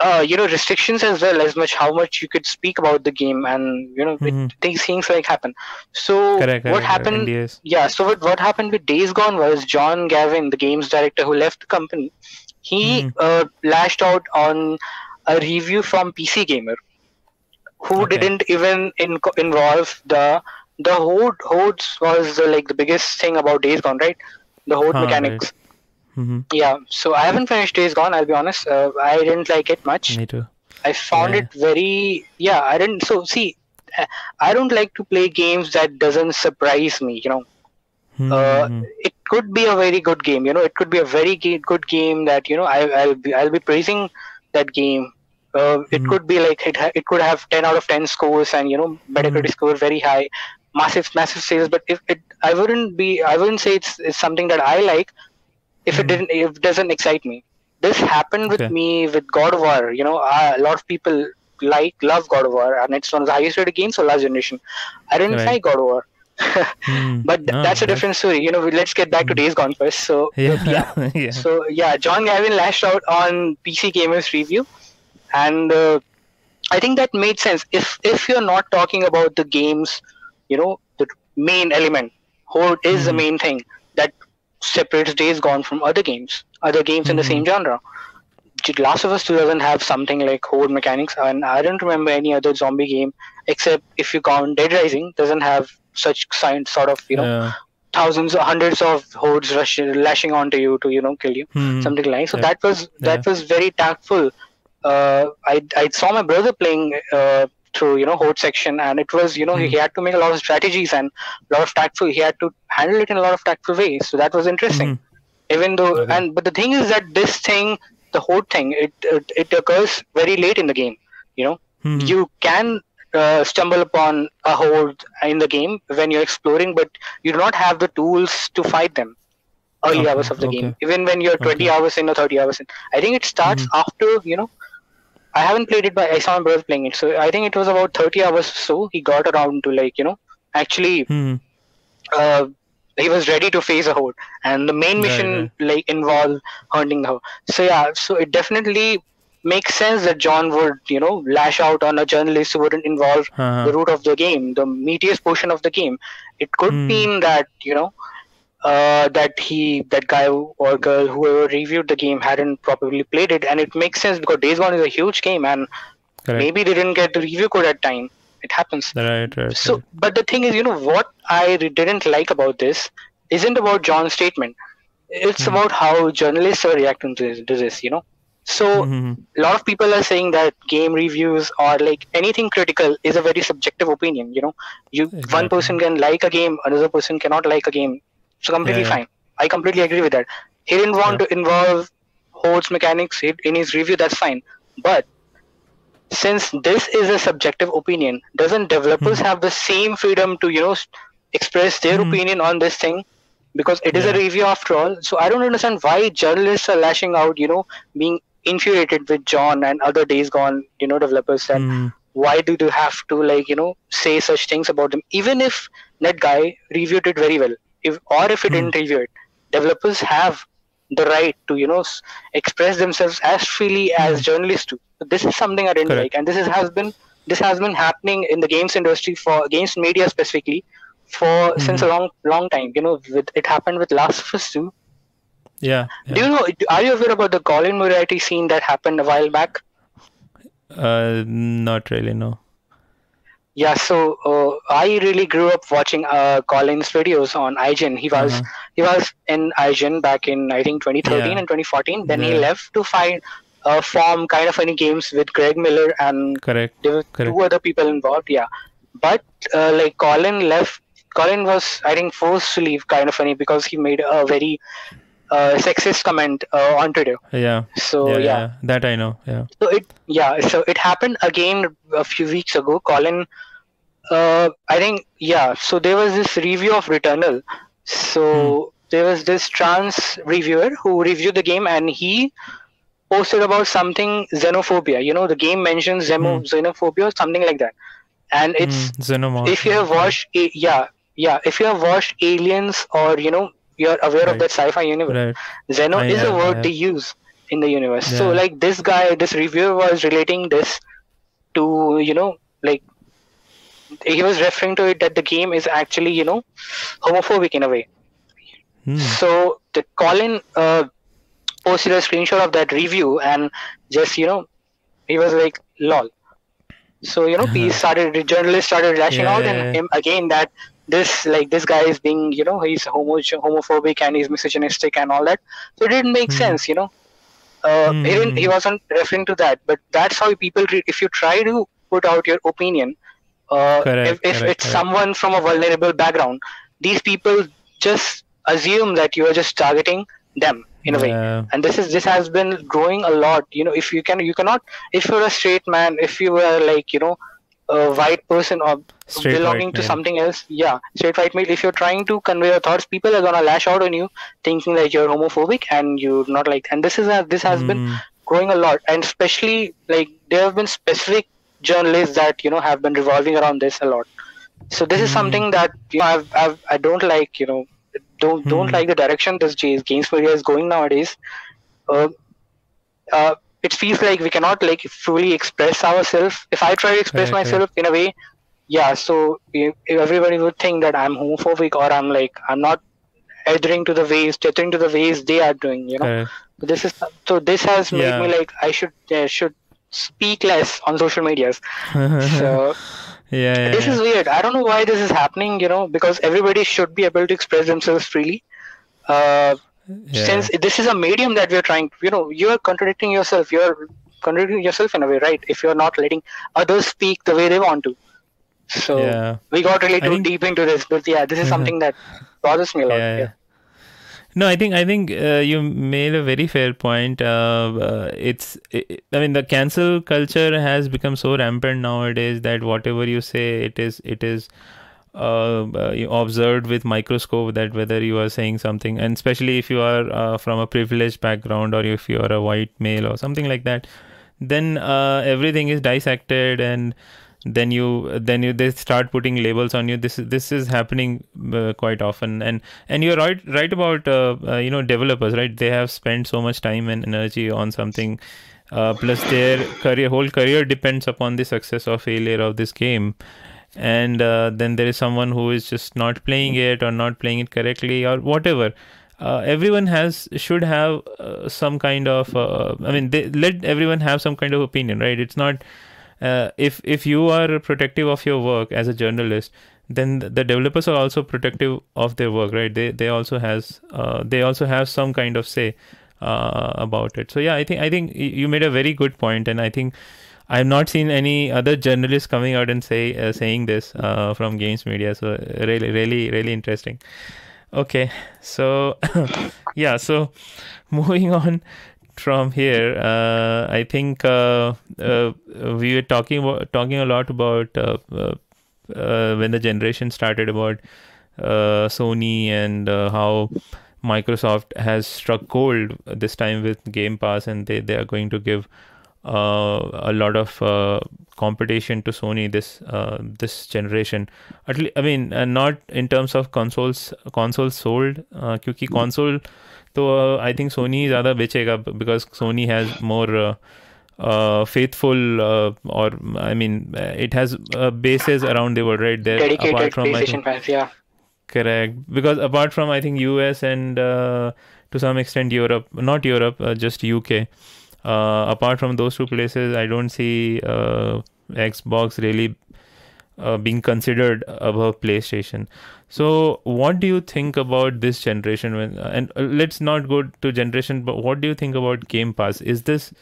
uh, you know, restrictions as well as much how much you could speak about the game and, you know, it, Mhm. these things like happen. So correct, correct, what happened? NDAs. Yeah, so what, what happened with Days Gone was John Garvin, the games director who left the company, he Mhm. uh, lashed out on a review from PC Gamer, who Okay. didn't even in- involve the the horde. Hordes was the, like the biggest thing about Days Gone, right? The horde Ah, mechanics. Mhm. Yeah, so I haven't finished Days Gone. I'll be honest. Uh, I didn't like it much. Me too. I found Yeah. it very yeah. I didn't. So see, uh, I don't like to play games that doesn't surprise me. You know, uh, Mhm. it could be a very good game. You know, it could be a very good game that you know I, I'll be I'll be praising that game. Uh, it Mhm. could be like it ha- it could have ten out of ten scores and you know Metacritic score very high, massive massive sales. But if it I wouldn't be I wouldn't say it's, it's something that I like if it Mhm. didn't if it doesn't excite me. This happened with Okay. me with God of War. You know, uh, a lot of people like love God of War and it's one of the highest rated games of last generation. I didn't Right. like God of War. Hmm. (laughs) But th- No, that's a that- different story. You know, let's get back to Days Gone first. So (laughs) Yeah, yeah. so yeah, John Garvin lashed out on PC Gamer's review, and uh, I think that made sense. If if you're not talking about the games, you know, the main element, Horde is the Mhm. main thing that separates Days Gone from other games, other games in the same genre. Last of Us 2 doesn't have something like horde mechanics, and I don't remember any other zombie game except if you count Dead Rising doesn't have such science sort of you know Yeah. thousands or hundreds of hordes rushing, lashing onto you to you know kill you Hmm. something like so Yeah. that was that was very tactful uh, I, I saw my brother playing uh, through you know horde section and it was you know he had to make a lot of strategies and a lot of tactful he had to handle it in a lot of tactful ways so that was interesting even though Okay. and but the thing is that this thing the horde thing it it, it occurs very late in the game you know Mhm. you can uh, stumble upon a horde in the game when you're exploring but you do not have the tools to fight them early Okay, hours of the okay. game even when you're 20 Okay. hours in or 30 hours in i think it starts Mhm. after you know i haven't played it but i saw my brother playing it so i think it was about 30 hours or so he got around to like you know actually Mhm. uh, he was ready to face a horde and the main mission right. like involved hunting the horde so yeah so it definitely makes sense that john would you know lash out on a journalist who wouldn't involve Uh-huh. the root of the game the meatiest portion of the game it could Hmm. mean that you know uh, that he that guy or girl whoever reviewed the game hadn't properly played it and it makes sense because days gone is a huge game and Correct. maybe they didn't get the review code at time it happens Right, right. so, right. but the thing is, you know, what I didn't like about this isn't about John's statement. It's Hmm. about how journalists are reacting to this, to this, you know. So, Mhm. a lot of people are saying that game reviews or like anything critical is a very subjective opinion, you know. You one person can like a game, another person cannot like a game. So completely Yeah, yeah. fine. I completely agree with that. He didn't want to involve hordes mechanics in his review, that's fine. But since this is a subjective opinion, doesn't developers have the same freedom to you know express their Hmm. opinion on this thing? Because it is a review after all. So I don't understand why journalists are lashing out, you know, being infuriated with John and other Days Gone, you know, developers and Mhm. why do they have to like you know say such things about them even if that guy reviewed it very well if or if he Hmm. didn't review it developers have the right to you know express themselves as freely as journalists do this is something i didn't Hmm. Correct. like and this is, has been this has been happening in the games industry for games media specifically for Hmm. since a long long time you know with, it happened with last of us too Yeah. yeah. do you know are you aware about the colin moriarty scene that happened a while back Uh, not really. No. Yeah, so uh, I really grew up watching uh, Colin's videos on IGN. He was Uh-huh. he was in IGN back in I think 2013 Yeah. and 2014. Then he left to find uh, form kind of funny games with Greg Miller and Correct. there were Correct. two other people involved. Yeah, but uh, like Colin left. Colin was I think forced to leave kind of funny because he made a very uh, sexist comment uh, on Twitter. Yeah. So yeah, yeah. yeah. That I know. Yeah. So it yeah, so it happened again a few weeks ago. Colin, uh, I think yeah. So there was this review of Returnal. So there was this trans reviewer who reviewed the game and he posted about something xenophobia. You know, the game mentions xeno- xenophobia or something like that. And it's Mm, Xenomorph. if you have watched, yeah, yeah, if you have watched Aliens or you know you're aware of Right. that sci-fi universe. Right. Xeno I is a word have. they use in the universe. So like this guy, this reviewer was relating this to you know like he was referring to it that the game is actually you know homophobic in a way. Hmm. So the Colin uh, posted a screenshot of that review and just you know he was like lol. So you know he started the journalist started lashing Yeah, out yeah, and yeah. him again that this like this guy is being you know he's homo homophobic and he's misogynistic and all that. So it didn't make Hmm. sense, you know. Uh, he didn't. He Hmm. wasn't referring to that, but that's how people. Re- if you try to put out your opinion, uh, Correct, if, if correct, it's correct. someone from a vulnerable background, these people just assume that you are just targeting them in a way Yeah. and this is this has been growing a lot you know if you can you cannot if you're a straight man if you were like you know a white person or Straight belonging to male. something else yeah straight white male if you're trying to convey your thoughts people are gonna lash out on you thinking that you're homophobic and you're not like and this is a, this has been Mm. growing a lot and especially like there have been specific journalists that you know have been revolving around this a lot so this is Hmm. something that you know I've, I've I don't like you know don't don't Hmm. like the direction this games media is going nowadays uh, uh, it feels like we cannot like fully express ourselves if I try to express myself in a way yeah so if everybody would think that I'm homophobic or I'm like I'm not adhering to the ways adhering to the ways they are doing you know this is so this has made Yeah. me like I should uh, should speak less on social medias so (laughs) yeah, yeah, this is weird i don't know why this is happening you know because everybody should be able to express themselves freely uh, Yeah. since this is a medium that we're trying you know you're contradicting yourself you're contradicting yourself in a way, right? If you're not letting others speak the way they want to. So Yeah. we got really too think- deep into this, but yeah, this is (laughs) something that bothers me a lot. yeah. No, I think I think uh, you made a very fair point. Uh, uh, it's it, I mean the cancel culture has become so rampant nowadays that whatever you say, it is it is uh, uh, observed with microscope that whether you are saying something, and especially if you are uh, from a privileged background or if you are a white male or something like that, then uh, everything is dissected and then you then you they start putting labels on you. This is this is happening uh, quite often. And and you're right right about uh, uh, you know developers right? They have spent so much time and energy on something uh, plus their career whole career depends upon the success or failure of this game. And uh, then there is someone who is just not playing it or not playing it correctly or whatever. Uh, everyone has should have uh, some kind of uh, i mean they, let everyone have some kind of opinion right? It's not uh, if if you are protective of your work as a journalist then the developers are also protective of their work right? They they also has uh, they also have some kind of say uh, about it. So yeah i think i think you made a very good point and i think i've not seen any other journalists coming out and say uh, saying this uh, from games media. So really really really interesting. Okay so (coughs) yeah so (laughs) moving on from here, uh, I think uh, uh, we were talking talking a lot about uh, uh, uh, when the generation started about Sony and how Microsoft has struck gold this time with Game Pass, and they they are going to give a lot of competition to Sony this this generation. At least, I mean, not in terms of consoles consoles sold, uh, console. Mm -hmm तो uh, I think Sony ज़्यादा बेचेगा because Sony has more uh, uh, faithful uh, or I mean uh, it has uh, bases around the world, right? There Dedicated apart from I PlayStation think, fans, yeah. Correct. Because apart from I think US and uh, to some extent Europe, not Europe, uh, just UK. Uh, apart from those two places, I don't see uh, Xbox really uh, being considered above PlayStation. So, what do you think about this generation? When and uh, let's not go to generation, but what do you think about Game Pass? Is this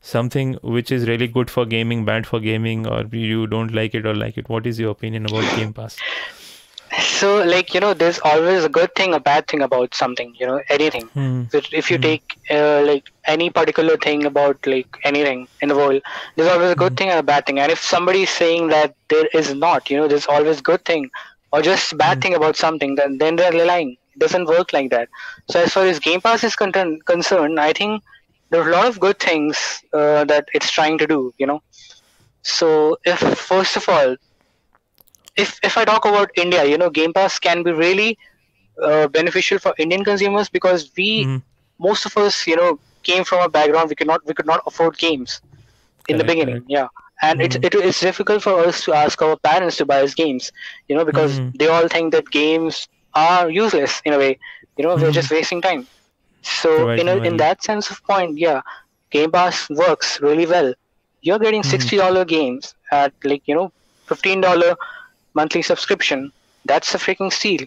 something which is really good for gaming, bad for gaming, or you don't like it or like it? What is your opinion about Game Pass? So, like, you know, there's always a good thing, a bad thing about something, you know, anything. Hmm. If you Mhm. take, uh, like, any particular thing about, like, anything in the world, there's always a good thing and a bad thing. And if somebody is saying that there is not, you know, there's always good thing or just bad thing about something, then, then they're lying. It doesn't work like that. So, as far as Game Pass is con- concerned, I think there are a lot of good things uh, that it's trying to do, you know. So, if, first of all, if if I talk about India, you know, Game Pass can be really uh, beneficial for Indian consumers because we, Mhm. most of us, you know, came from a background we could not we could not afford games in the beginning, correct. yeah, and Mhm. it's it, it's difficult for us to ask our parents to buy us games, you know, because Mhm. they all think that games are useless in a way, you know, they're Mhm. just wasting time. So Provide in a, in that sense of point, yeah, Game Pass works really well. You're getting Mhm. sixty dollar games at like you know fifteen dollar monthly subscription. That's a freaking steal.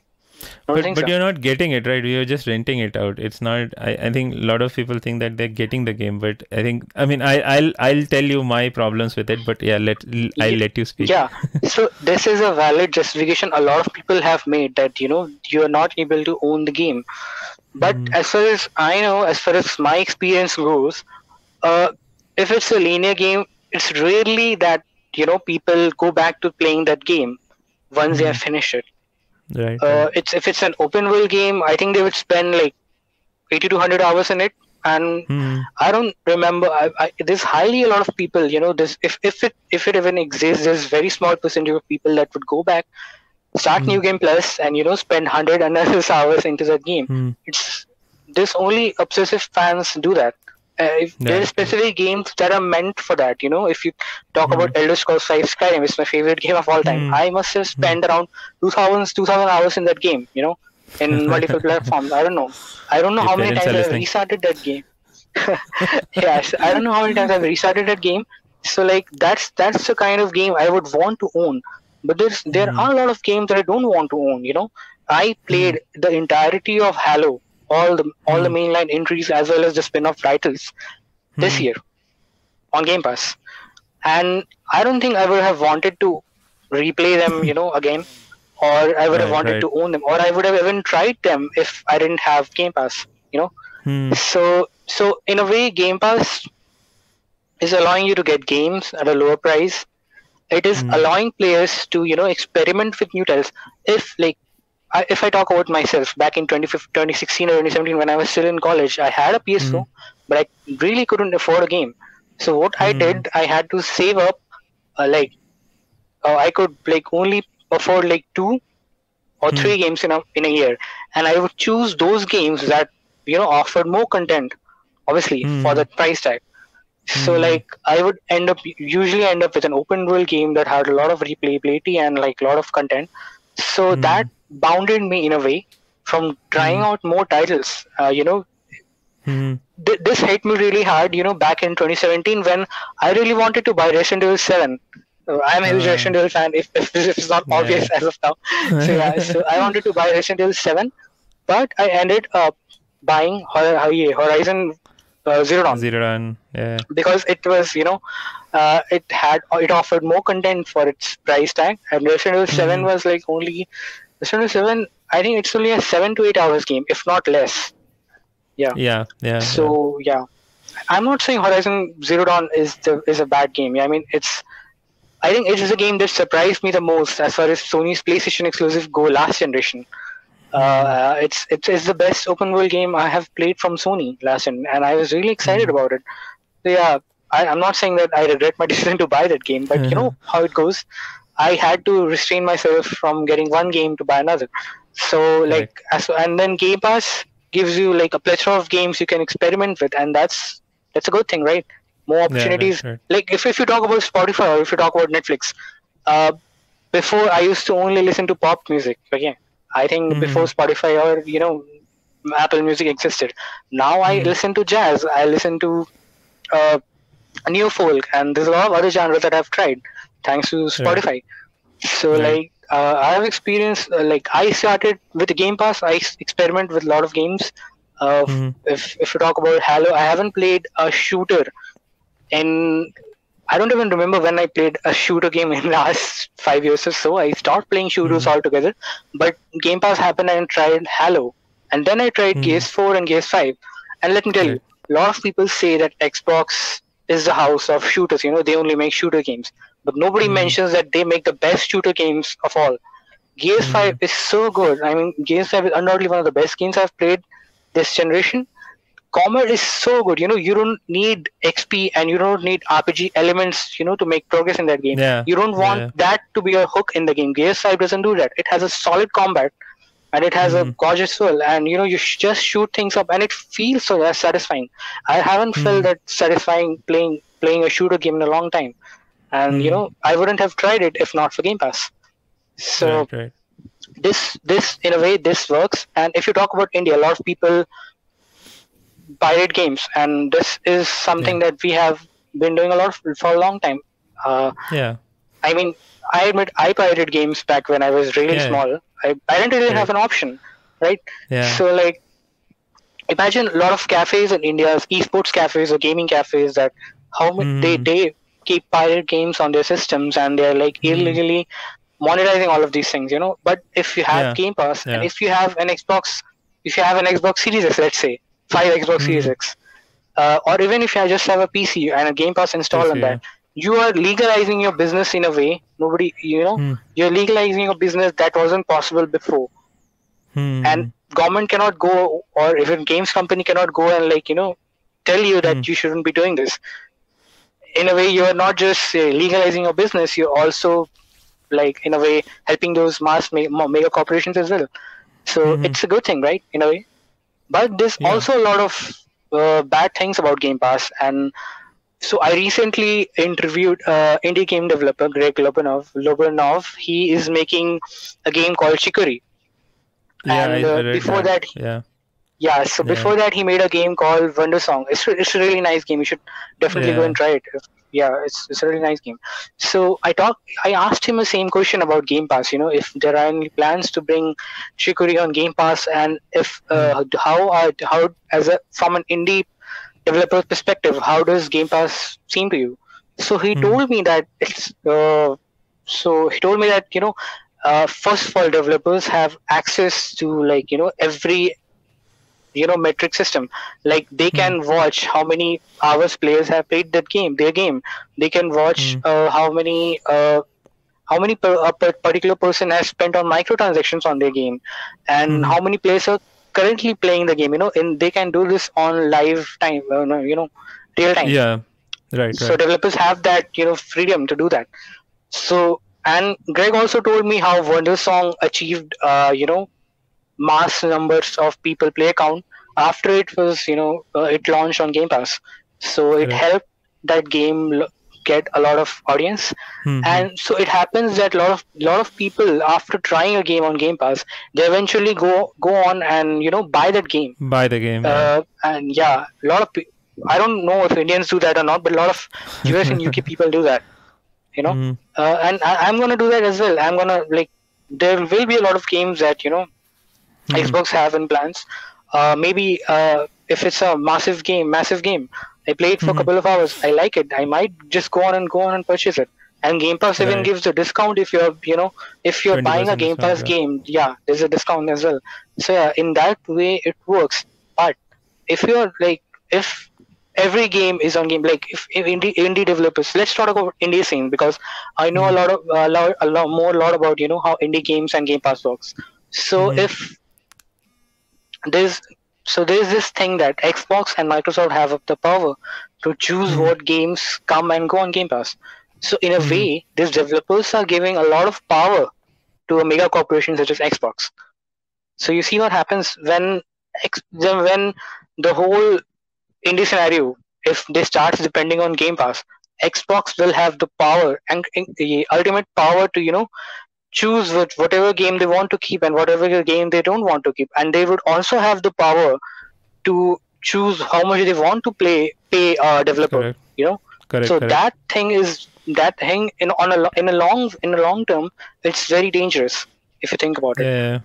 Don't but but so? you're not getting it right you're just renting it out it's not I, I think a lot of people think that they're getting the game but i think i mean i i'll i'll tell you my problems with it but yeah let i'll let you speak Yeah. (laughs) So this is a valid justification a lot of people have made that you know you are not able to own the game. But Mhm. as far as I know, as far as my experience goes, uh, if it's a linear game, it's rarely that you know people go back to playing that game once they have finished it. Right Uh, it's if it's an open world game, I think they would spend like eighty to hundred hours in it, and Hmm. I don't remember. I, I, there's highly a lot of people. You know, this if if it if it even exists, there's very small percentage of people that would go back, start Hmm. New Game Plus, and you know spend hundred analysis (laughs) hours into that game. Hmm. It's this only obsessive fans do that. Uh, if Yeah. There are specific games that are meant for that. You know, if you talk Hmm. about Elder Scrolls 5 Skyrim, it's my favorite game of all time. Hmm. I must have spent around 2,000 2,000 hours in that game. You know, in (laughs) multiple platforms. I don't know. I don't know Your how many times I've restarted that game. (laughs) yes, I don't know how many times I've restarted that game. So like that's that's the kind of game I would want to own. But there's there Mhm. are a lot of games that I don't want to own. You know, I played the entirety of Halo, all the all the mainline entries as well as the spin-off titles this Mhm. year. on Game Pass, and I don't think I would have wanted to replay them, you know, again, or I would have wanted right. to own them, or I would have even tried them if I didn't have Game Pass, you know. Hmm. So, so in a way, Game Pass is allowing you to get games at a lower price. It is Hmm. allowing players to, you know, experiment with new titles. If like, I, if I talk about myself, back in 2016 or 2017, when I was still in college, I had a PS4, but I really couldn't afford a game. So what I Hmm. did, I had to save up, uh, like, uh, I could like only afford like two or Hmm. three games in a in a year, and I would choose those games that you know offered more content, obviously for Hmm. the price tag. So Hmm. like I would end up usually end up with an open world game that had a lot of replayability and like a lot of content. So that bounded me in a way from trying Hmm. out more titles. Uh, you know, Hmm. th- this hit me really hard. You know, back in 2017 when I really wanted to buy Resident Evil 7. Uh, I'm a huge Ah. Resident Evil fan. If, if, if it's not Yeah. obvious as of now, so yeah, (laughs) so I wanted to buy Resident Evil 7, but I ended up buying Hor- Hor- Horizon uh, Zero Dawn Zero Dawn. Yeah. because it was you know uh, it had it offered more content for its price tag and Resident Evil 7 Mhm. was like only Evil 7 I think it's only a 7 to 8 hours game if not less yeah Yeah. Yeah. so yeah I'm not saying Horizon Zero Dawn is the is a bad game yeah I mean it's I think it is a game that surprised me the most as far as Sony's PlayStation exclusive go last generation mm-hmm. uh, it's, it's it's the best open world game I have played from Sony last gen, and I was really excited mm-hmm. about it. So yeah, I, I'm not saying that I regret my (laughs) decision to buy that game, but you mm-hmm. know how it goes. I had to restrain myself from getting one game to buy another. So like, as, and then Game Pass gives you like a plethora of games you can experiment with, and that's that's a good thing, right? More Yeah, opportunities. right, right. Like if if you talk about Spotify or if you talk about Netflix, uh, before I used to only listen to pop music. Okay, I think Mhm. before Spotify or you know Apple Music existed. Now I Mhm. listen to jazz. I listen to uh, neo folk, and there's a lot of other genres that I've tried thanks to Spotify. So like uh, I have experience. uh, like I started with the Game Pass. I experiment with a lot of games. Uh, Mhm. If if you talk about Halo, I haven't played a shooter and I don't even remember when I played a shooter game in the (laughs) last five years or so. I stopped playing shooters altogether. But Game Pass happened and I tried Halo. And then I tried Mhm. Gears 4 and Gears 5. And let me tell you, a lot of people say that Xbox is the house of shooters. You know, they only make shooter games. But nobody Mhm. mentions that they make the best shooter games of all. Gears 5 is so good. I mean, Gears 5 is undoubtedly one of the best games I've played this generation. Combat is so good. You know, you don't need XP and you don't need RPG elements, you know, to make progress in that game. Yeah. You don't want yeah. that to be a hook in the game. Gears 5 doesn't do that. It has a solid combat and it has a Mhm. gorgeous soul and you know you sh- just shoot things up and it feels so satisfying. I haven't Mhm. felt that satisfying playing playing a shooter game in a long time. And you Mhm. know, I wouldn't have tried it if not for Game Pass. So right, right. this this in a way this works and if you talk about india a lot of people pirate games and this is something that we have been doing a lot for a long time uh, Yeah. i mean i admit i pirated games back when i was really Yeah. small i, I didn't really have an option right Yeah. so like imagine a lot of cafes in india esports cafes or gaming cafes that how many they Mhm. they keep pirate games on their systems and they're like Mhm. illegally monetizing all of these things you know but if you have Yeah. game pass and if you have an xbox if you have an xbox series x let's say five xbox Mhm. series x uh, or even if you just have a pc and a game pass installed on that you are legalizing your business in a way nobody you know Hmm. you're legalizing a business that wasn't possible before Hmm. and government cannot go or even games company cannot go and like you know tell you that Hmm. you shouldn't be doing this in a way you are not just uh, legalizing your business you're also like in a way helping those mass me- mega corporations as well so Mhm. it's a good thing right in a way but there's Yeah. also a lot of uh, bad things about game pass and so I recently interviewed uh, indie game developer Greg Lobanov. Lobanov, he is making a game called Chicory. yeah, and, uh, before that, yeah. Yeah, so Yeah. before that, he made a game called Wandersong. It's, it's a really nice game. You should definitely go and try it. Yeah, it's, it's a really nice game. So I talked, I asked him the same question about Game Pass. You know, if there are any plans to bring Chicory on Game Pass, and if uh, Hmm. how are how as a from an indie developer perspective, how does Game Pass seem to you? So he Hmm. told me that it's. Uh, so he told me that you know, uh, first of all, developers have access to like you know every you know metric system like they can watch how many hours players have played that game their game they can watch Hmm. uh, how many uh, how many per, a particular person has spent on microtransactions on their game and Mhm. how many players are currently playing the game you know and they can do this on live time uh, you know real time Yeah. Right. so Right. developers have that you know freedom to do that so and greg also told me how wandersong achieved uh, you know mass numbers of people play account after it was you know uh, it launched on game pass so it Correct. helped that game get a lot of audience Mhm. and so it happens that a lot of lot of people after trying a game on game pass they eventually go go on and you know buy that game Buy the game. uh, and yeah, a lot of pe- I don't know if Indians do that or not, but a lot of (laughs) US and UK people do that. You know, Mhm. uh, and I, I'm gonna do that as well. I'm gonna like there will be a lot of games that you know Hmm. Xbox have in plans. Uh, maybe uh, if it's a massive game, massive game, I play it for a Mhm. couple of hours. I like it. I might just go on and go on and purchase it. And Game Pass even gives a discount if you're, you know, if you're buying a Game Pass yeah. game. Yeah, there's a discount as well. So yeah, in that way it works. But if you're like, if every game is on game, like if, if indie indie developers, let's talk about indie scene because I know a lot of a lot, a lot more, a lot about you know how indie games and Game Pass works. So Mhm. if there's so there's this thing that Xbox and Microsoft have the power to choose Mhm. what games come and go on Game Pass. So in a Mhm. way, these developers are giving a lot of power to a mega corporation such as Xbox. So you see what happens when when the whole indie scenario, if they start depending on Game Pass, Xbox will have the power and the ultimate power to you know choose what, whatever game they want to keep and whatever game they don't want to keep, and they would also have the power to choose how much they want to play pay a developer. Correct. You know, Correct. so correct. that thing is that thing in on a in a long in a long term, it's very dangerous if you think about it. yeah.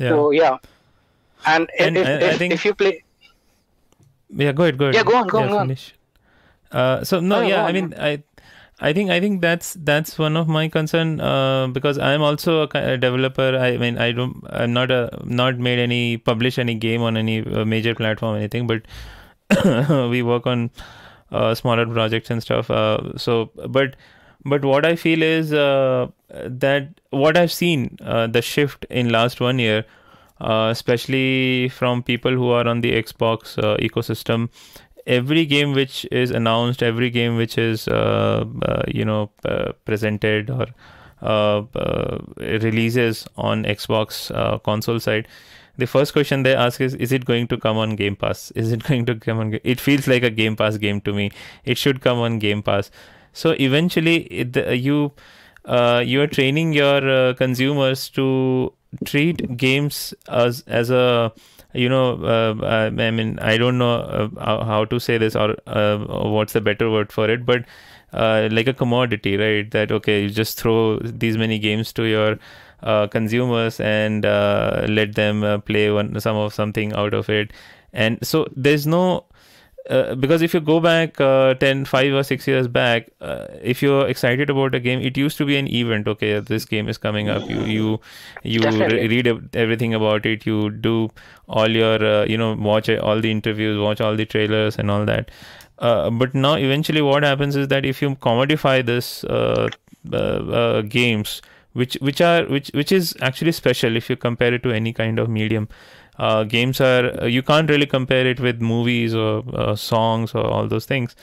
yeah. So yeah, and, if- And if, I- I think- if you play, Yeah, go ahead. Go ahead. Yeah, go on, go on, go on. Uh, so no, No, yeah, I mean, I, I think, I think that's that's one of my concern uh, because I'm also a, developer. I mean, I don't, I'm not a not made any publish any game on any uh, major platform or anything, but (coughs) we work on uh, smaller projects and stuff. Uh, so, but but what I feel is uh, that what I've seen uh, the shift in last one year, especially from people who are on the Xbox ecosystem. Every game which is announced, every game which is uh, uh, you know uh, presented or uh, uh, releases on Xbox console side, the first question they ask is is it going to come on game pass? Is it (laughs) going to come on Ga- it feels like a game pass game to me. It should come on game pass. So eventually it, you uh, you are training your uh, consumers to treat games as as a you know uh, i mean i don't know uh, how- to say this or uh, what's the better word for it but uh, like a commodity right? That okay you just throw these many games to your consumers and let them play one some of something out of it. And so there's no uh, because if you go back uh, 10 5 or 6 years back uh, if you're excited about a game it used to be an event okay this game is coming up you you you re- read everything about it you do all your uh, you know watch all the interviews watch all the trailers and all that. Uh, but now eventually what happens is that if you commodify this uh, uh, uh, games which which are which which is actually special if you compare it to any kind of medium uh, games are uh, you can't really compare it with movies or uh, songs or all those things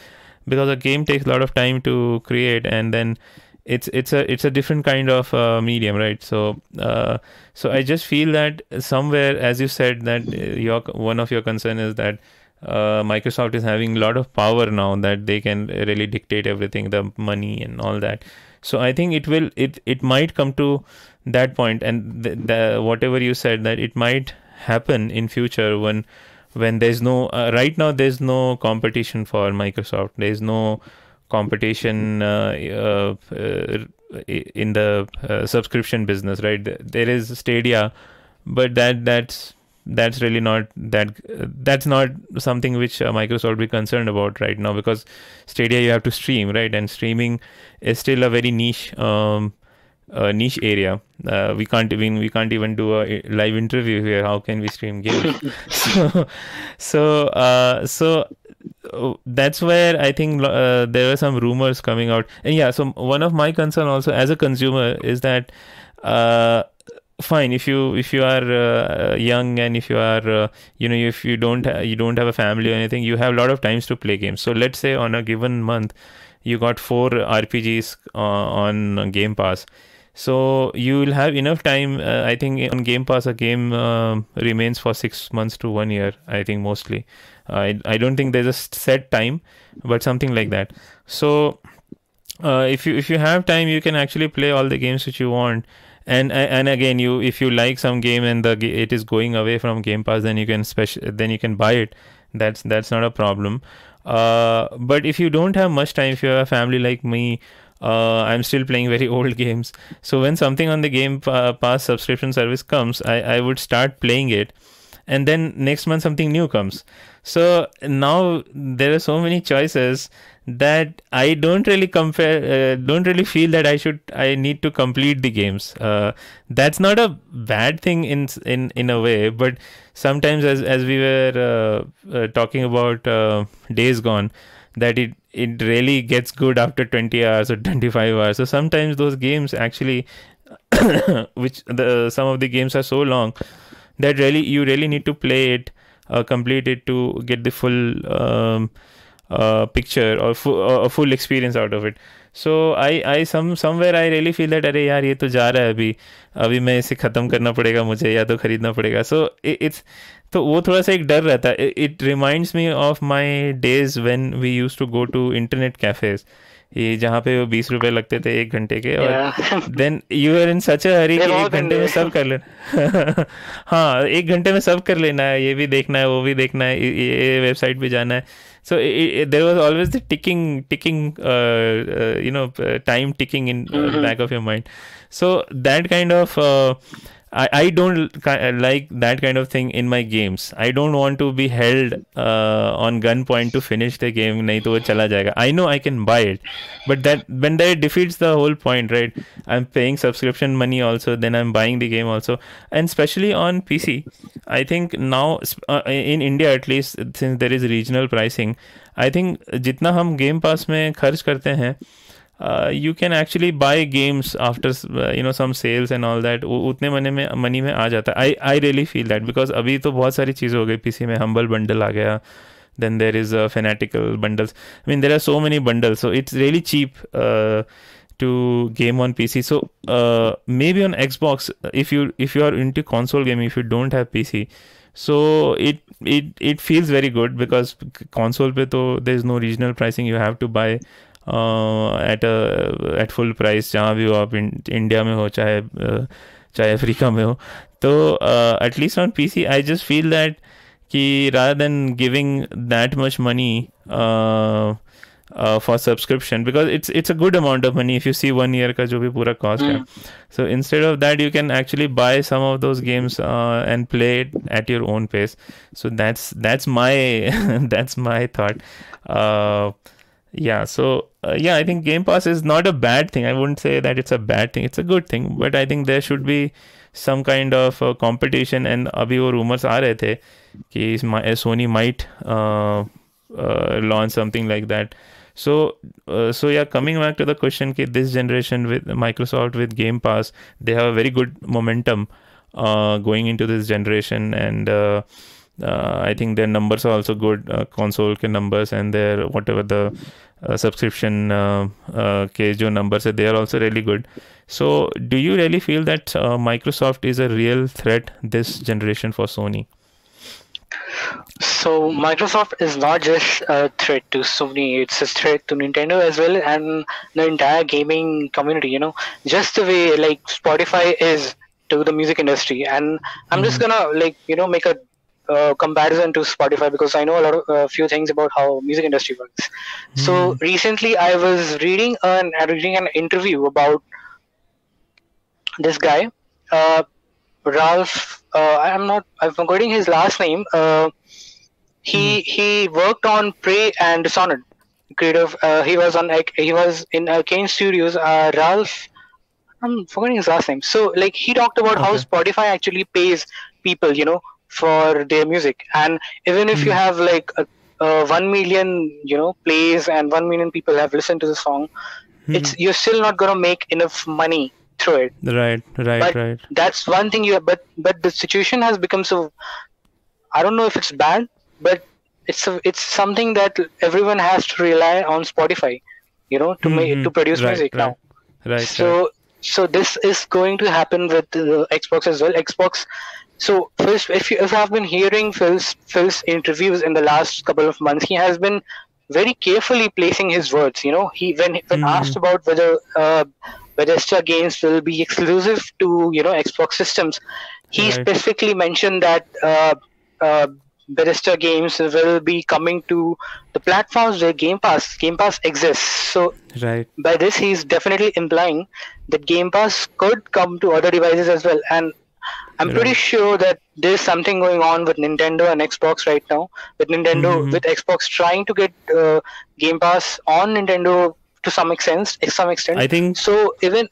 because a game takes a lot of time to create and then it's it's a it's a different kind of uh, medium right so uh, so i just feel that somewhere as you said that uh, your one of your concern is that Microsoft is having a lot of power now that they can really dictate everything, the money and all that. So I think it will, it it might come to that point, and the, the whatever you said that it might happen in future when when there's no uh, right now there's no competition for Microsoft. There's no competition uh, uh, uh, in the uh, subscription business, right? There is Stadia, but that that's that's really not that that's not something which uh, Microsoft be concerned about right now because Stadia you have to stream right and streaming is still a very niche um, uh, niche area. Uh, we can't even we can't even do a live interview here. How can we stream games? (laughs) (laughs) so so uh, so uh, that's where I think uh, there were some rumors coming out. And yeah, so one of my concern also as a consumer is that uh, fine if you if you are uh, young and if you are uh, you know if you don't ha- you don't have a family or anything you have a lot of times to play games so let's say on a given month you got four rpgs uh, on game pass so you will have enough time uh, i think on game pass a game uh, remains for 6 months to 1 year i think mostly. I i don't think there's a set time but something like that. So uh, if you if you have time you can actually play all the games which you want. And and again you if you like some game and the it is going away from game pass then you can special then you can buy it. That's that's not a problem. Uh, but if you don't have much time if you have a family like me uh, I'm still playing very (laughs) old games. So when something on the Game Pass subscription service comes, I, I would start playing it, and then next month something new comes. So now there are so many choices that I don't really compare, uh, don't really feel that I should, I need to complete the games. Uh, that's not a bad thing in in in a way, but sometimes as as we were uh, uh talking about uh, Days Gone, that it it really gets good after 20 hours or 25 hours. So sometimes those games actually, (coughs) which the some of the games are so long that really you really need to play it, uh, complete it to get the full. Um, picture और full experience out of it so I I some somewhere I really feel that अरे यार ये तो जा रहा है अभी अभी मैं इसे ख़त्म करना पड़ेगा मुझे या तो ख़रीदना पड़ेगा सो इट्स तो वो थोड़ा सा एक डर रहता है। It reminds me of my days when we use to go to internet cafes ये जहाँ पे वो बीस रुपए लगते थे एक घंटे के और then you are in such hurry कि एक घंटे में सब कर लेना (laughs) हाँ एक घंटे में सब कर लेना है ये भी देखना है वो भी देखना है ये वेबसाइट पे जाना है। So there was always always the ticking ticking uh, uh, you know uh, time ticking in mm-hmm. the back of your mind so that kind of uh, I, I don't like that kind of thing in my games. I don't want to be held uh, on gunpoint to finish the game. नहीं तो वो चला जाएगा. I know I can buy it, but that when that defeats the whole point, right? I'm paying subscription money also, then I'm buying the game also, and especially on PC. I think now uh, in India at least, since there is regional pricing, I think जितना हम Game Pass में खर्च करते हैं you can actually bye games after you know some sales and all that उतने money में money में आ जाता है आई I really feel that because अभी तो बहुत सारी चीज़ें हो गई पीसी में हम्बल बंडल आ गया then there is a fanatical bundles i mean there are so many bundles so it's really cheap uh, to game on pc so uh, maybe on xbox if you if you are into console gaming if you don't have pc so it it it feels very good because console pe to there's no regional pricing you have to buy at at full price जहाँ भी हो आप India में हो चाहे चाहे Africa में हो। तो at least on P C I just feel that कि rather than giving that much money for subscription because it's it's a good amount of money if you see one year का जो भी पूरा cost है। So instead of that you can actually buy some of those games and play it at your own pace so that's that's my that's my thought yeah so uh, yeah i think game pass is not a bad thing. I wouldn't say that it's a bad thing. It's a good thing but i think there should be some kind of uh, competition. And abhi wo rumors aa rahe the ki sony might uh, uh, launch something like that. So uh, so yeah coming back to the question ki this generation with microsoft with game pass they have a very good momentum uh, going into this generation. And uh, I think their numbers are also good, uh, console के numbers and their whatever the uh, subscription के जो numbers are, they are also really good. So, do you really feel that Microsoft is a real threat this generation for Sony? So Microsoft is not just a threat to Sony; it's a threat to Nintendo as well and the entire gaming community. You know, just the way like Spotify is to the music industry, and I'm mm-hmm. just gonna like you know make a uh, comparison to Spotify because I know a lot of a uh, few things about how music industry works. Mm. So recently, I was reading an reading an interview about this guy. Uh, Ralph. Uh, I'm not. I'm forgetting his last name. Uh, he he worked on Prey and Dishonored. Creative. Uh, he was on. like, He was in Arkane Studios. Uh, Ralph. I'm forgetting his last name. So like he talked about how Spotify actually pays people, you know, for their music, and even if you hmm. have like a, a one million, you know, plays and one million people have listened to the song, hmm. it's you're still not gonna make enough money through it Right, right, but right. that's one thing you but but the situation has become so i don't know if it's bad but it's a, it's something that everyone has to rely on spotify you know to make Mhm. to produce hmm. Right, music right. now Right. so so this is going to happen with the xbox as well xbox so first if you if i've been hearing phil's phil's interviews in the last couple of months he has been very carefully placing his words you know he when when Mhm. asked about whether uh, Bethesda games will be exclusive to you know Xbox systems. He Right. specifically mentioned that uh, uh, Bethesda games will be coming to the platforms where Game Pass Game Pass exists. So right. by this, he's definitely implying that Game Pass could come to other devices as well. And I'm pretty sure that there's something going on with Nintendo and Xbox right now. With Nintendo, Mhm. with Xbox trying to get uh, Game Pass on Nintendo to some extent. To some extent. I think So even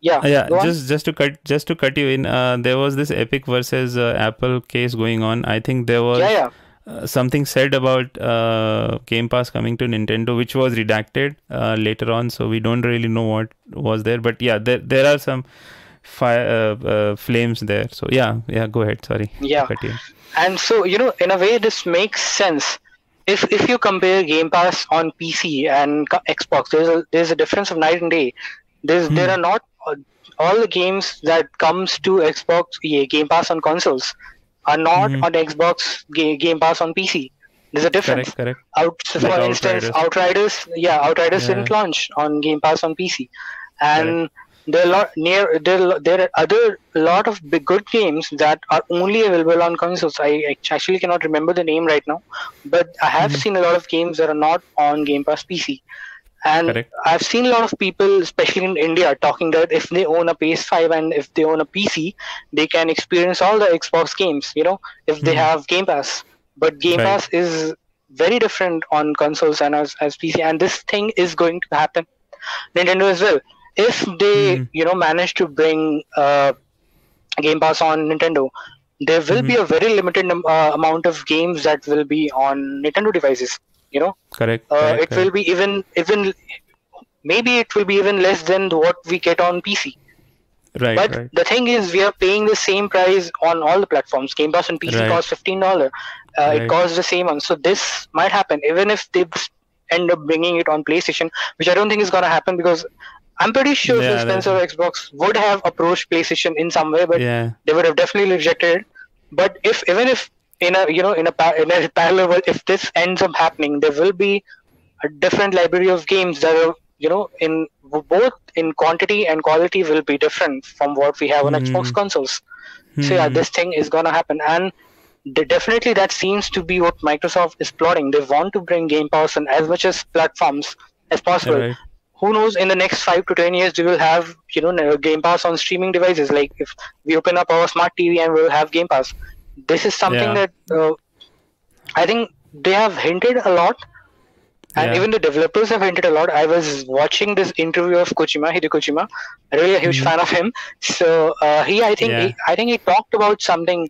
yeah, Uh, yeah go on. just just to cut just to cut you in uh, there was this epic versus uh, apple case going on i think there was yeah, yeah, uh, something said about uh, game pass coming to nintendo which was redacted uh, later on so we don't really know what was there but yeah there there are some fire uh, uh, flames there so yeah yeah go ahead sorry Yeah. And so you know, in a way, this makes sense. If if you compare Game Pass on PC and Xbox, there's a there's a difference of night and day. There's there are not uh, all the games that comes to Xbox yeah, Game Pass on consoles are not Mhm. on Xbox ga- Game Pass on PC. There's a difference. correct correct Out, so Like for instance, Outriders. Outriders, yeah, Outriders Yeah. didn't launch on Game Pass on PC, and there are lot near there there are other lot of big good games that are only available on consoles. I actually cannot remember the name right now, but I have Mm-hmm. seen a lot of games that are not on Game Pass PC. And Correct. I've seen a lot of people, especially in India, talking that if they own a PS5 and if they own a PC, they can experience all the Xbox games. You know, if they Mhm. have Game Pass. But Game Right. Pass is very different on consoles and as, as PC, and this thing is going to happen. Nintendo as well. If they, Mhm. you know, manage to bring uh, Game Pass on Nintendo, there will be a very limited num- uh, amount of games that will be on Nintendo devices. You know, correct, uh, correct, it will be even even maybe it will be even less than what we get on PC. right But right the thing is, we are paying the same price on all the platforms. Game Pass on PC Right. costs fifteen dollar. Uh, Right. It costs the same one. So this might happen, even if they end up bringing it on PlayStation, which I don't think is gonna happen because I'm pretty sure Yeah, Phil Spencer Xbox would have approached PlayStation in some way, but yeah they would have definitely rejected it. But if even if in a you know in a in a parallel world, if this ends up happening, there will be a different library of games that are you know in both in quantity and quality will be different from what we have on Xbox Mhm. consoles. So yeah, Mhm. this thing is gonna happen, and de- definitely that seems to be what Microsoft is plotting. They want to bring Game Pass on as much as platforms as possible right who knows in the next five to ten years we will have you know game pass on streaming devices like if we open up our smart tv and we'll have game pass this is something Yeah. that uh, i think they have hinted a lot and Yeah. even the developers have hinted a lot i was watching this interview of kojima hideo kojima really a huge fan of him so uh, he i think Mm-hmm. Yeah. he, i think he talked about something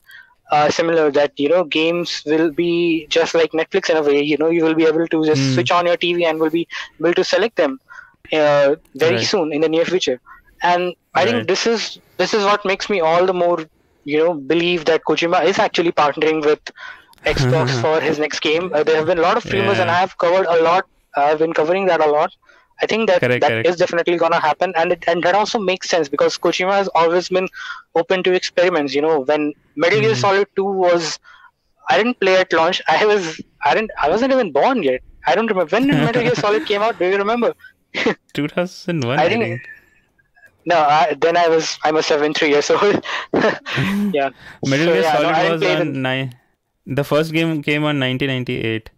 uh, similar that you know games will be just like netflix in a way you know you will be able to just Hmm. switch on your tv and will be able to select them uh, very Right. soon in the near future and i Right. think this is this is what makes me all the more you know believe that kojima is actually partnering with xbox (laughs) for his next game uh, there have been a lot of rumors and i have covered a lot i've been covering that a lot i think that Correct, that is correct. definitely gonna happen and it, and that also makes sense because kojima has always been open to experiments you know when metal gear Mhm. solid 2 was i didn't play at launch i was i didn't i wasn't even born yet i don't remember when metal gear (laughs) solid came out do you remember 2001 I I think- think no I, then i was i must have been three years old (laughs) yeah (laughs) Metal So, Gear yeah, Solid didn't was on the- nine. The first game came on 1998.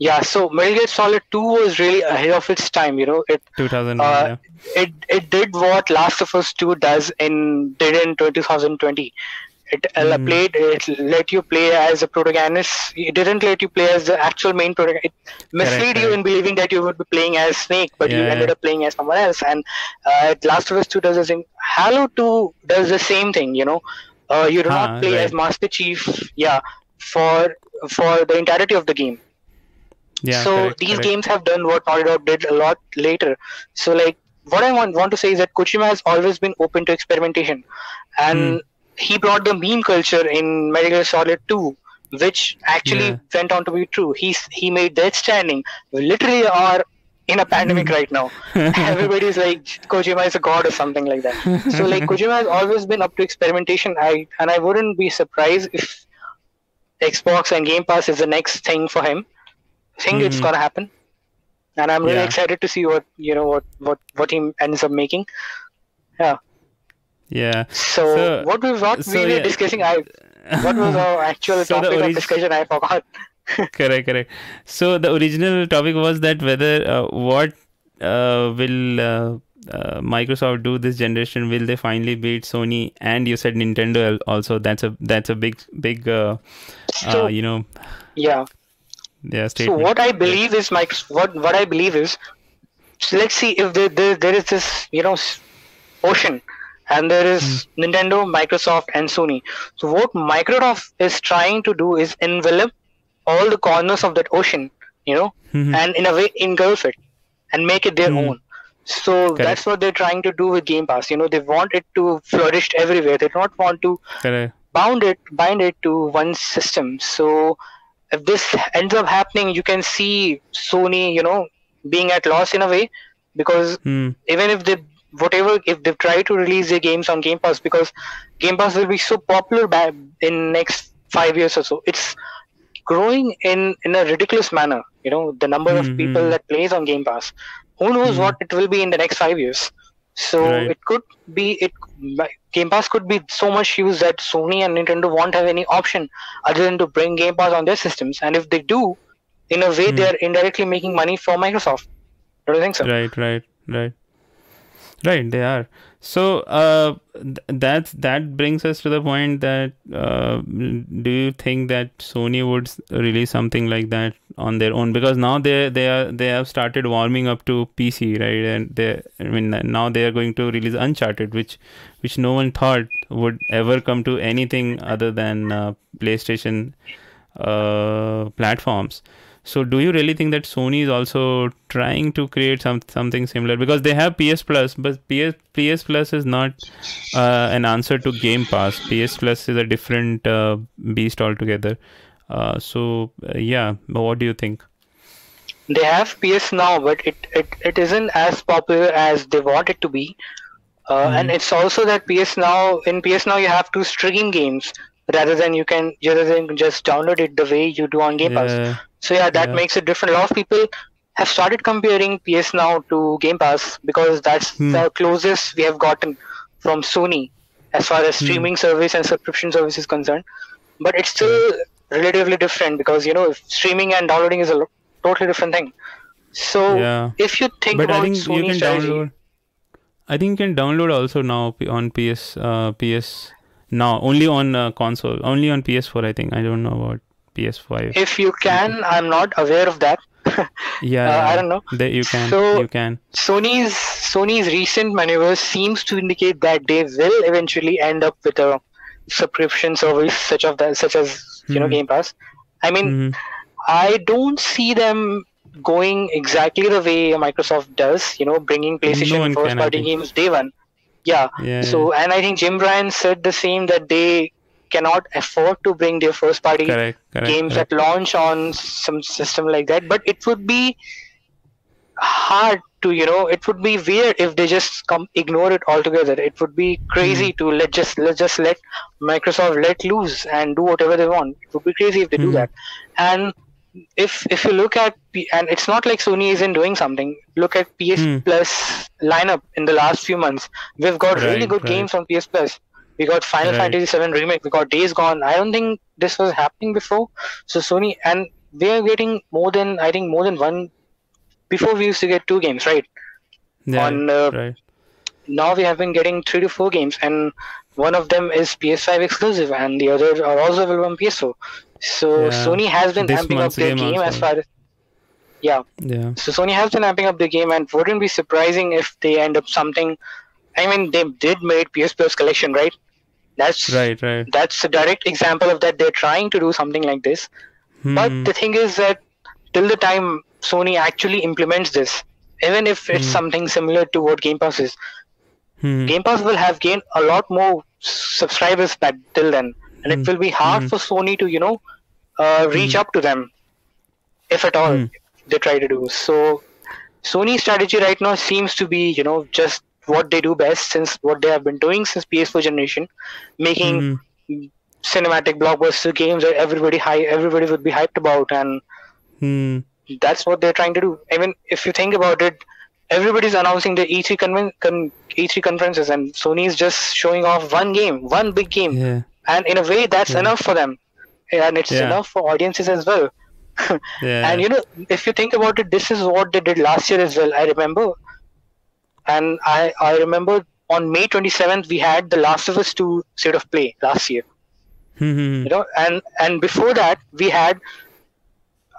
Yeah, so Metal Gear Solid 2 was really ahead of its time. You know, it 2001. uh, yeah. it it did what Last of Us 2 does in did in 2020. It uh, Mm. played it let you play as a protagonist. It didn't let you play as the actual main protagonist. It misled you correct. in believing that you would be playing as Snake, but you ended up playing as someone else. And uh, Last of Us 2 does the same. Halo 2 does the same thing. You know, uh, you do Huh, not play right. as Master Chief. Yeah, for for the entirety of the game Yeah. so correct, these correct. games have done what Naughty Dog did a lot later. So like what I want want to say is that Kojima has always been open to experimentation, and Hmm. He brought the meme culture in Metal Gear Solid 2, which actually Yeah. went on to be true. He's he made Death Stranding. We literally are in a pandemic right now. (laughs) Everybody's like Kojima is a god or something like that. So like (laughs) Kojima has always been up to experimentation. I and I wouldn't be surprised if Xbox and Game Pass is the next thing for him. I think it's Mhm. gonna happen, and I'm really Yeah. excited to see what you know what what what he ends up making. Yeah. So, So- what was what so we were yeah. discussing? I what was our (laughs) actual So topic of discussion? I forgot. (laughs) correct correct so the original topic was that whether uh, what uh, will uh, uh, microsoft do this generation will they finally beat sony and you said nintendo also that's a that's a big big uh, So uh, you know yeah. yeah So what I believe is Mike. What what I believe is, so let's see if there, there there is this you know ocean, and there is Nintendo, Microsoft, and Sony. So what Microsoft is trying to do is envelop all the corners of that ocean, you know, Mhm. and in a way engulf it and make it their Mhm. own. So that's what they're trying to do with Game Pass. You know, they want it to flourish everywhere. They don't want to correct bound it bind it to one system so if this ends up happening you can see sony you know being at loss in a way because Hmm. even if they whatever if they try to release their games on game pass because game pass will be so popular ba- in next five years or so. It's growing in in a ridiculous manner you know the number of people that plays on game pass. Who knows Mhm. what it will be in the next five years? So Right. it could be it game pass could be so much used that sony and nintendo won't have any option other than to bring game pass on their systems. And if they do in a way Hmm. they're indirectly making money for microsoft. Don't you think so? Right right right right they are. So uh th- that's that brings us to the point that uh do you think that sony would release something like that on their own? Because now they they are they have started warming up to pc right? And they i mean now they are going to release uncharted which which no one thought would ever come to anything other than uh, playstation uh platforms so do you really think that Sony is also trying to create some something similar because they have PS Plus, but PS PS Plus is not uh, an answer to Game Pass. PS Plus is a different uh, beast altogether. Uh, so uh, yeah, but what do you think? they have ps now but it, it it isn't as popular as they want it to be uh, and it's also that ps now in ps now you have to stream games rather than you can rather than just download it the way you do on game pass Yeah, so yeah that Yeah. makes it different a lot of people have started comparing ps now to game pass because that's Hmm. the closest we have gotten from sony as far as streaming service and subscription service is concerned but it's still relatively different because you know if streaming and downloading is a lo- totally different thing so Yeah. if you think but I about think you Sony can strategy, download. I think you can download also now on PS uh, PS now only on uh, console only on PS4. I think I don't know about PS5. if you can, I'm not aware of that. (laughs) yeah, uh, I don't know. That you can So- you can. Sony's Sony's recent maneuvers seems to indicate that they will eventually end up with a subscription service such of that such as you know Mhm. Game Pass. I mean, Mhm. I don't see them going exactly the way Microsoft does. You know, bringing PlayStation one first party games day one. Yeah. Yeah. So, and I think Jim Ryan said the same that they cannot afford to bring their first party correct correct. games correct. that launch on some system like that but it would be hard to you know it would be weird if they just come ignore it altogether it would be crazy to let just let just let microsoft let loose and do whatever they want it would be crazy if they do Mhm. that and if if you look at P- and it's not like sony isn't doing something look at ps Hmm. plus lineup in the last few months we've got really good right. games on ps plus we got final Right. fantasy VII remake we got days gone i don't think this was happening before so sony and we are getting more than I think more than one. Before we used to get two games, right? Yeah, on, uh, right. Now we have been getting three to four games, and one of them is PS5 exclusive, and the other are also available on PS4. So Yeah. Sony has been amping up their game game as far as yeah. Yeah. So Sony has been amping up the game, and wouldn't be surprising if they end up something. I mean, they did made PS Plus collection, right? That's Right. Right. that's a direct example of that they're trying to do something like this. But Hmm. the thing is that till the time Sony actually implements this, even if it's Hmm. something similar to what Game Pass is, Hmm. Game Pass will have gained a lot more subscribers back till then, and Hmm. it will be hard Hmm. for Sony to you know uh, reach up to them, if at all Hmm. they try to do. So Sony's strategy right now seems to be you know just what they do best since what they have been doing since PS4 generation, making Hmm. cinematic blockbuster games that everybody high everybody would be hyped about and Hmm. that's what they're trying to do i mean if you think about it everybody's announcing the e3 conven- con- e3 conferences and sony is just showing off one game one big game Yeah. And in a way that's Yeah. enough for them and it's Yeah. enough for audiences as well (laughs) Yeah. and you know if you think about it this is what they did last year as well i remember and i i remember on may 27th we had the last of us 2 state of play last year Hmm, hmm, you know and and before that we had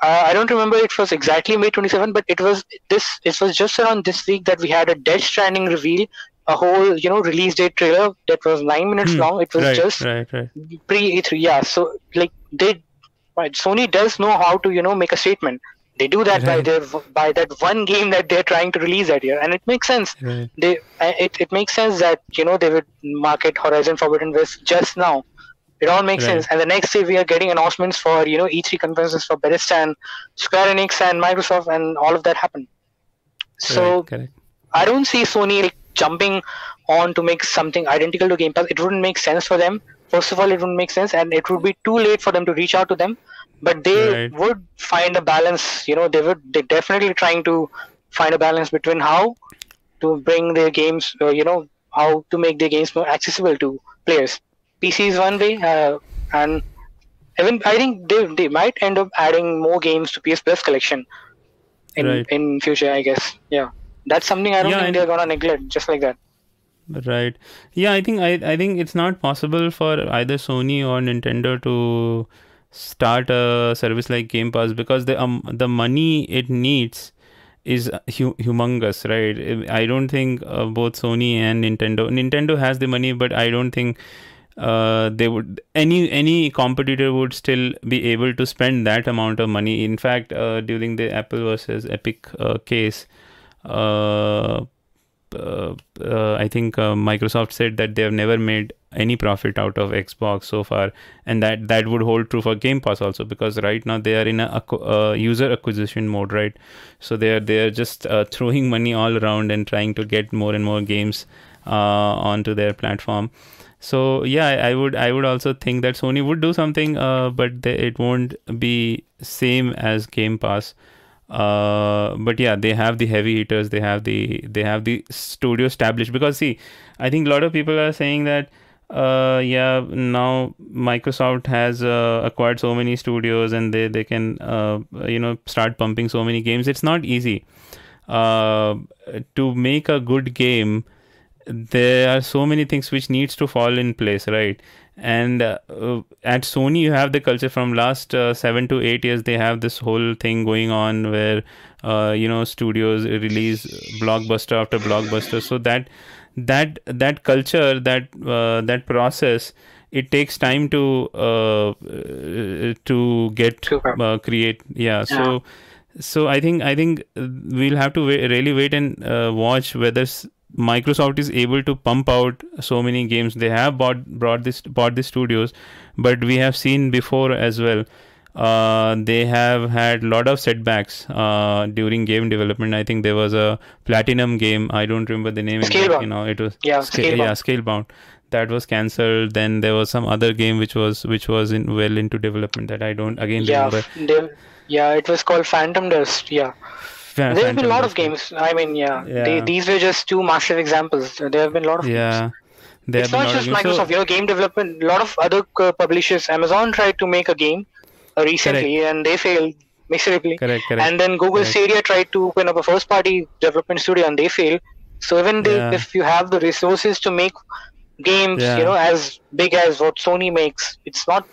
uh, i don't remember it was exactly may 27 but it was this it was just around this week that we had a death stranding reveal a whole you know release date trailer that was nine minutes Hmm. long. It was right, just right, right. pre e3 yeah so like they right, sony does know how to you know make a statement. They do that by their by that one game that they're trying to release that year and it makes sense. They uh, it, it makes sense that you know they would market horizon forbidden west just now. It all makes Right. sense. And the next day we are getting announcements for you know e3 conferences for Bethesda and square enix and microsoft and all of that happen. So right, i don't see sony like jumping on to make something identical to game pass it wouldn't make sense for them. First of all it wouldn't make sense and it would be too late for them to reach out to them. But they Right. would find a balance you know they would they're definitely trying to find a balance between how to bring their games uh, you know how to make their games more accessible to players. Pc is one way uh, and even i think they, they might end up adding more games to ps plus collection in Right. in future i guess. Yeah that's something i don't Yeah, think they're gonna neglect just like that Right. Yeah, I think I, I think it's not possible for either Sony or Nintendo to start a service like Game Pass because the um the money it needs is hu- humongous, right? I don't think uh, both Sony and Nintendo Nintendo has the money, but I don't think uh, they would any any competitor would still be able to spend that amount of money. In fact, uh, during the Apple versus Epic uh, case, I think uh, Microsoft said that they have never made any profit out of Xbox so far, and that that would hold true for Game Pass also because right now they are in a uh, user acquisition mode, right? So they are they are just uh, throwing money all around and trying to get more and more games uh, onto their platform. So yeah, I I would I would also think that Sony would do something, uh, but they, it won't be same as Game Pass uh but yeah they have the heavy hitters they have the they have the studio established. Because see i think a lot of people are saying that uh yeah now microsoft has uh, acquired so many studios and they they can uh you know start pumping so many games. It's not easy. Uh to make a good game there are so many things which needs to fall in place right? And uh, uh, at sony you have the culture from last uh, 7 to 8 years they have this whole thing going on where uh, you know studios release blockbuster after blockbuster. So that that that culture that uh, that process it takes time to uh, uh, to get uh, create. Yeah, so so i think i think we'll have to wait, really wait and uh, watch whether microsoft is able to pump out so many games they have bought brought this bought the studios but we have seen before as well uh, they have had a lot of setbacks uh, during game development. I think there was a platinum game. I don't remember the name. exactly You know, It was Yeah, Sca- Scalebound. yeah, Scalebound. That was cancelled. Then there was some other game which was which was in well into development that I don't again yeah remember. they, yeah it was called phantom dust yeah There have been a lot of games i mean yeah, They, these were just two massive examples there have been a lot of games. Yeah, there it's not just of games. So- Microsoft. you know, game development. A lot of other uh, publishers. Amazon tried to make a game, uh, recently, and they failed miserably. Correct, correct. And then Google correct. Stadia tried to open up a first-party development studio, and they failed. So even they, Yeah. if you have the resources to make games, Yeah. you know, as big as what Sony makes, it's not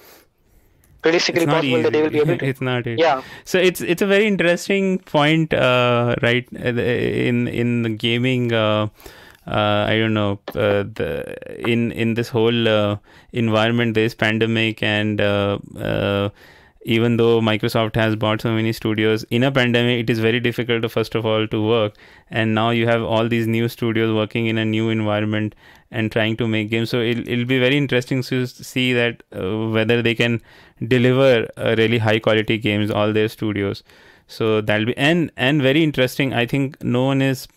realistically it's not possible that they will be able to. (laughs) it's not easy. Yeah. So it's it's a very interesting point, uh, right? uh, In in the gaming, uh, uh, I don't know, uh, the in in this whole uh, environment, this pandemic, and uh, uh, even though Microsoft has bought so many studios in a pandemic, it is very difficult to first of all to work. And now you have all these new studios working in a new environment and trying to make games. So it'll, it'll be very interesting to see that uh, whether they can deliver uh, really high quality games all their studios. So that'll be and and very interesting. I think no one is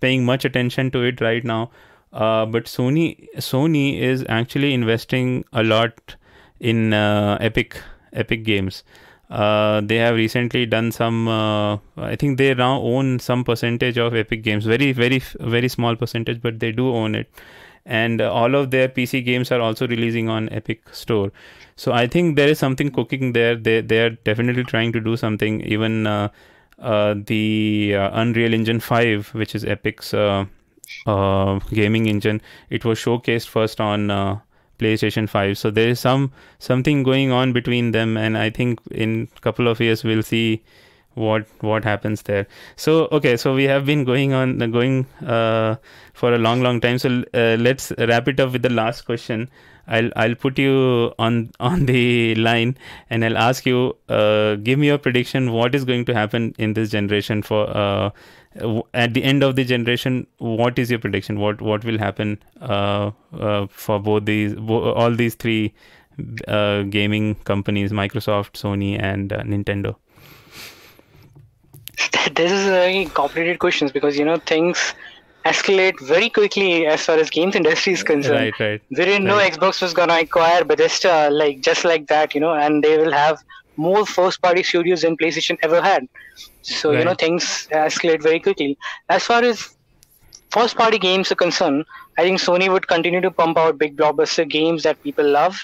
paying much attention to it right now. Uh, but Sony Sony is actually investing a lot in uh, Epic Epic Games. Uh, they have recently done some. Uh, I think they now own some percentage of Epic Games. Very, very, very small percentage, but they do own it. And uh, all of their PC games are also releasing on Epic Store. So I think there is something cooking there. They they are definitely trying to do something. Even uh, uh, the uh, Unreal Engine Five, which is Epic's uh, uh, gaming engine, it was showcased first on. PlayStation 5 so there is some something going on between them and I think in couple of years we'll see what what happens there. So okay so we have been going on going uh, for a long long time. So uh, let's wrap it up with the last question I'll I'll put you on on the line and I'll ask you uh, give me your prediction. What is going to happen in this generation for uh, at the end of the generation what is your prediction? What what will happen uh, uh, for both these all these three uh, gaming companies Microsoft Sony and uh, Nintendo? (laughs) This is a very complicated questions because you know things escalate very quickly as far as games industry is concerned. right right We didn't know Xbox was gonna acquire Bethesda like just like that, you know, and they will have more first-party studios than PlayStation ever had. So you know things escalate very quickly. As far as first-party games are concerned, I think Sony would continue to pump out big blockbuster games that people love.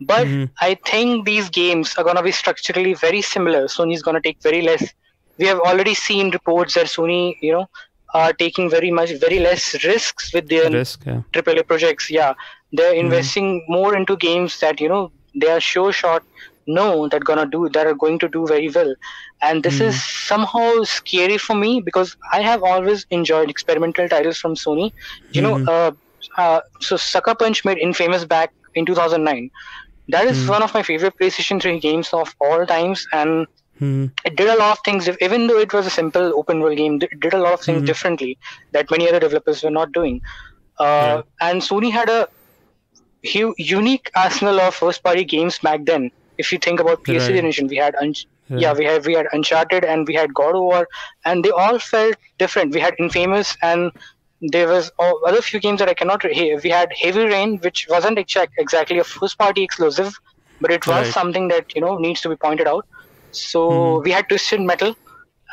But Mhm. I think these games are gonna be structurally very similar. Sony's gonna take very less. We have already seen reports that Sony, you know, are taking very much, very less risks with their risk yeah AAA projects. Yeah, they're investing more into games that you know they are sure shot know that gonna do that are going to do very well, and this is somehow scary for me because I have always enjoyed experimental titles from Sony. You know, uh, uh, so Sucker Punch made Infamous back in 2009. That is one of my favorite PlayStation 3 games of all times, and Hmm. it did a lot of things even though it was a simple open world game it did a lot of things differently that many other developers were not doing uh, and sony had a hu- unique arsenal of first party games back then if you think about ps3 Right. generation we had Un- Yeah. yeah we had we had uncharted and we had god of war and they all felt different we had infamous and there was oh, other few games that i cannot re- we had heavy rain which wasn't exact, exactly a first party exclusive but it was Right. something that you know needs to be pointed out so mm-hmm. we had Twisted Metal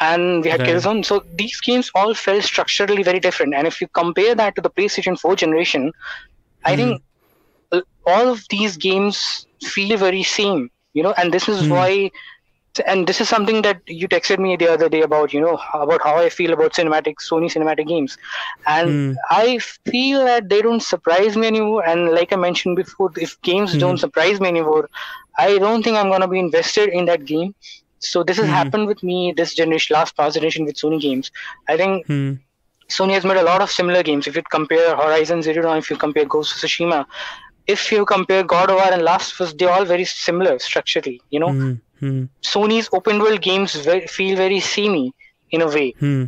and we had Right. Killzone. So these games all felt structurally very different. And if you compare that to the PlayStation 4 generation, I think uh, all of these games feel very same. You know, and this is mm-hmm. why. And this is something that you texted me the other day about, you know, about how I feel about cinematic Sony cinematic games, and hmm. I feel that they don't surprise me anymore. And like I mentioned before, if games hmm. don't surprise me anymore, I don't think I'm gonna be invested in that game. So this has happened with me this generation, last past generation with Sony games. I think Hmm. Sony has made a lot of similar games. If you compare Horizon Zero Dawn, if you compare Ghost of Tsushima, if you compare God of War and Last of Us, they're all very similar structurally. You know. Hmm. Sony's open world games feel very samey in a way. Hmm.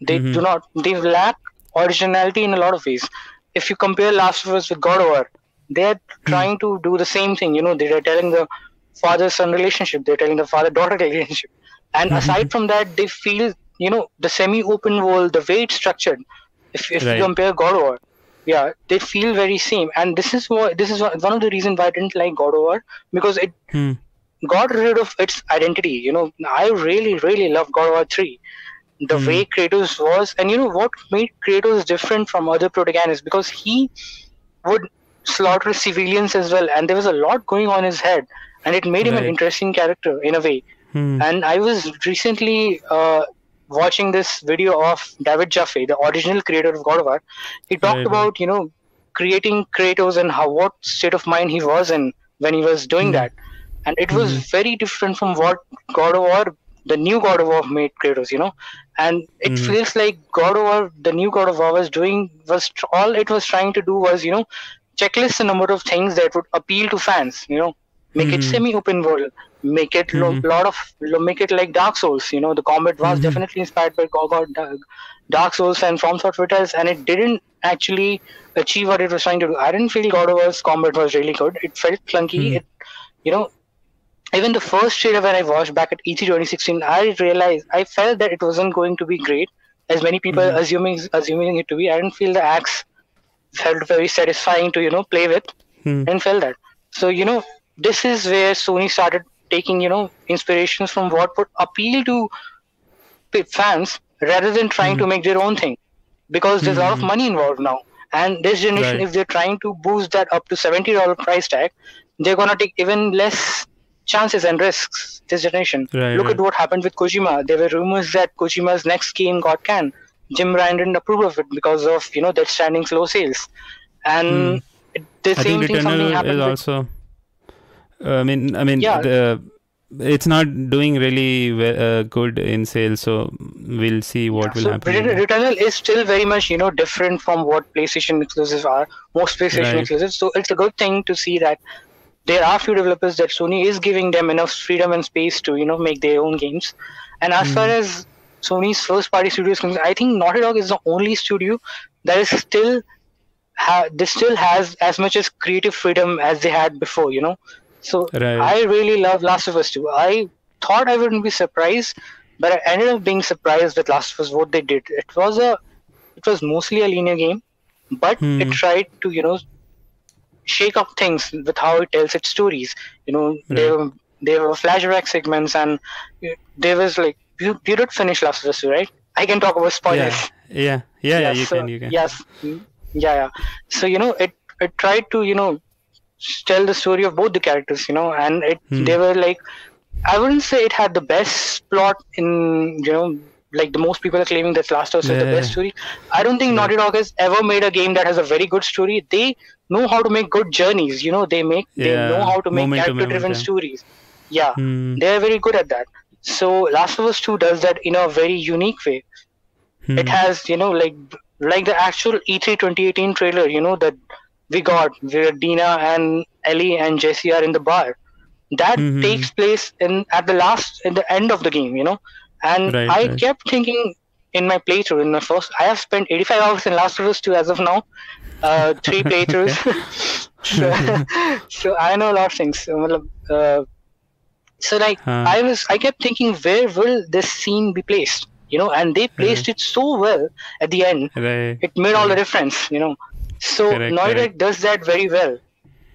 They do not. They lack originality in a lot of ways. If you compare Last of Us with God of War, they're hmm. trying to do the same thing. You know, they're telling the father-son relationship. They're telling the father-daughter (laughs) relationship. And hmm. aside from that, they feel you know the semi-open world, the way it's structured. If if Right. you compare God of War, yeah, they feel very same. And this is why this is one of the reasons why I didn't like God of War because it Hmm. got rid of its identity. You know, I really, really love God of War 3. The hmm. way Kratos was, and you know what made Kratos different from other protagonists because he would slaughter civilians as well, and there was a lot going on in his head. and it made him an interesting character in a way. Hmm. And I was recently uh, watching this video of David Jaffe, the original creator of God of War. He talked Right, right. about you know creating Kratos and how what state of mind he was in when he was doing Hmm. that, and it was very different from what God of War, the new God of War, made Kratos. You know, and it Mhm. feels like God of War, the new God of War, was doing was all it was trying to do was you know checklist a number of things that would appeal to fans. You know, make it Mhm. semi-open world, make it lo- Mhm. lot of lo- make it like Dark Souls. You know, the combat was Mhm. definitely inspired by God, Dark- Souls and From Software titles, and it didn't actually achieve what it was trying to do. I didn't feel God of War's combat was really good. It felt clunky. Mhm. It, you know, even the first trailer when I watched back at E3 2016, I realized I felt that it wasn't going to be great, as many people assuming assuming it to be. I didn't feel the axe felt very satisfying to you know play with Hmm. and felt that. So you know, this is where Sony started taking you know inspirations from what would appeal to fans rather than trying to make their own thing, because there's a lot of Mhm. money involved now. And this generation, Right. if they're trying to boost that up to seventy dollar price tag, they're gonna take even less chances and risks this generation. Right, Look right. at what happened with Kojima. There were rumors that Kojima's next game got canned. Jim Ryan didn't approve of it because of you know Death Stranding slow sales, and Hmm. it, the I same think thing something happened also. uh, I mean, I mean, Yeah. the it's not doing really uh, good in sales, so we'll see what will so happen. Ret- Returnal is still very much you know different from what PlayStation exclusives are. Most PlayStation Right. exclusives, so it's a good thing to see that there are few developers that Sony is giving them enough freedom and space to you know make their own games. And as far Hmm. as Sony's first party studio is concerned, I think Naughty Dog is the only studio that is still ha- this still has as much as creative freedom as they had before. You know, so Right. I really love Last of Us 2. I thought I wouldn't be surprised, but I ended up being surprised with Last of Us what they did. It was a it was mostly a linear game, but Hmm. it tried to, you know, shake up things with how it tells its stories. You know, there were there were flashback segments and uh, there was like you, you did finish Last of Us 2, right? I can talk about spoilers. yeah, yeah, yeah, yeah. You so- can, you can. Yes. Mm, Yeah, yeah. So you know, it it tried to you know tell the story of both the characters, you know, and it Hmm. they were like, I wouldn't say it had the best plot in you know like the most people are claiming that Last of Us is the best story. I don't think Naughty Dog has ever made a game that has a very good story. They know how to make good journeys. You know, they make they know how to make character-driven stories. Yeah, Hmm. they're very good at that. So Last of Us 2 does that in a very unique way Hmm. it has you know like like the actual E E3 2018 trailer you know that we got where Dina and Ellie and Jesse are in the bar that Mhm. takes place in at the last in the end of the game you know and Right, I right. kept thinking in my playthrough in my first I have spent 85 hours in Last of Us 2 as of now uh, three (laughs) playthroughs (laughs) so, (laughs) so I know a lot of things uh, so like Huh. I was I kept thinking where will this scene be placed you know and they placed it so well at the end Right. it made all the difference you know so Correct, correct. does that very well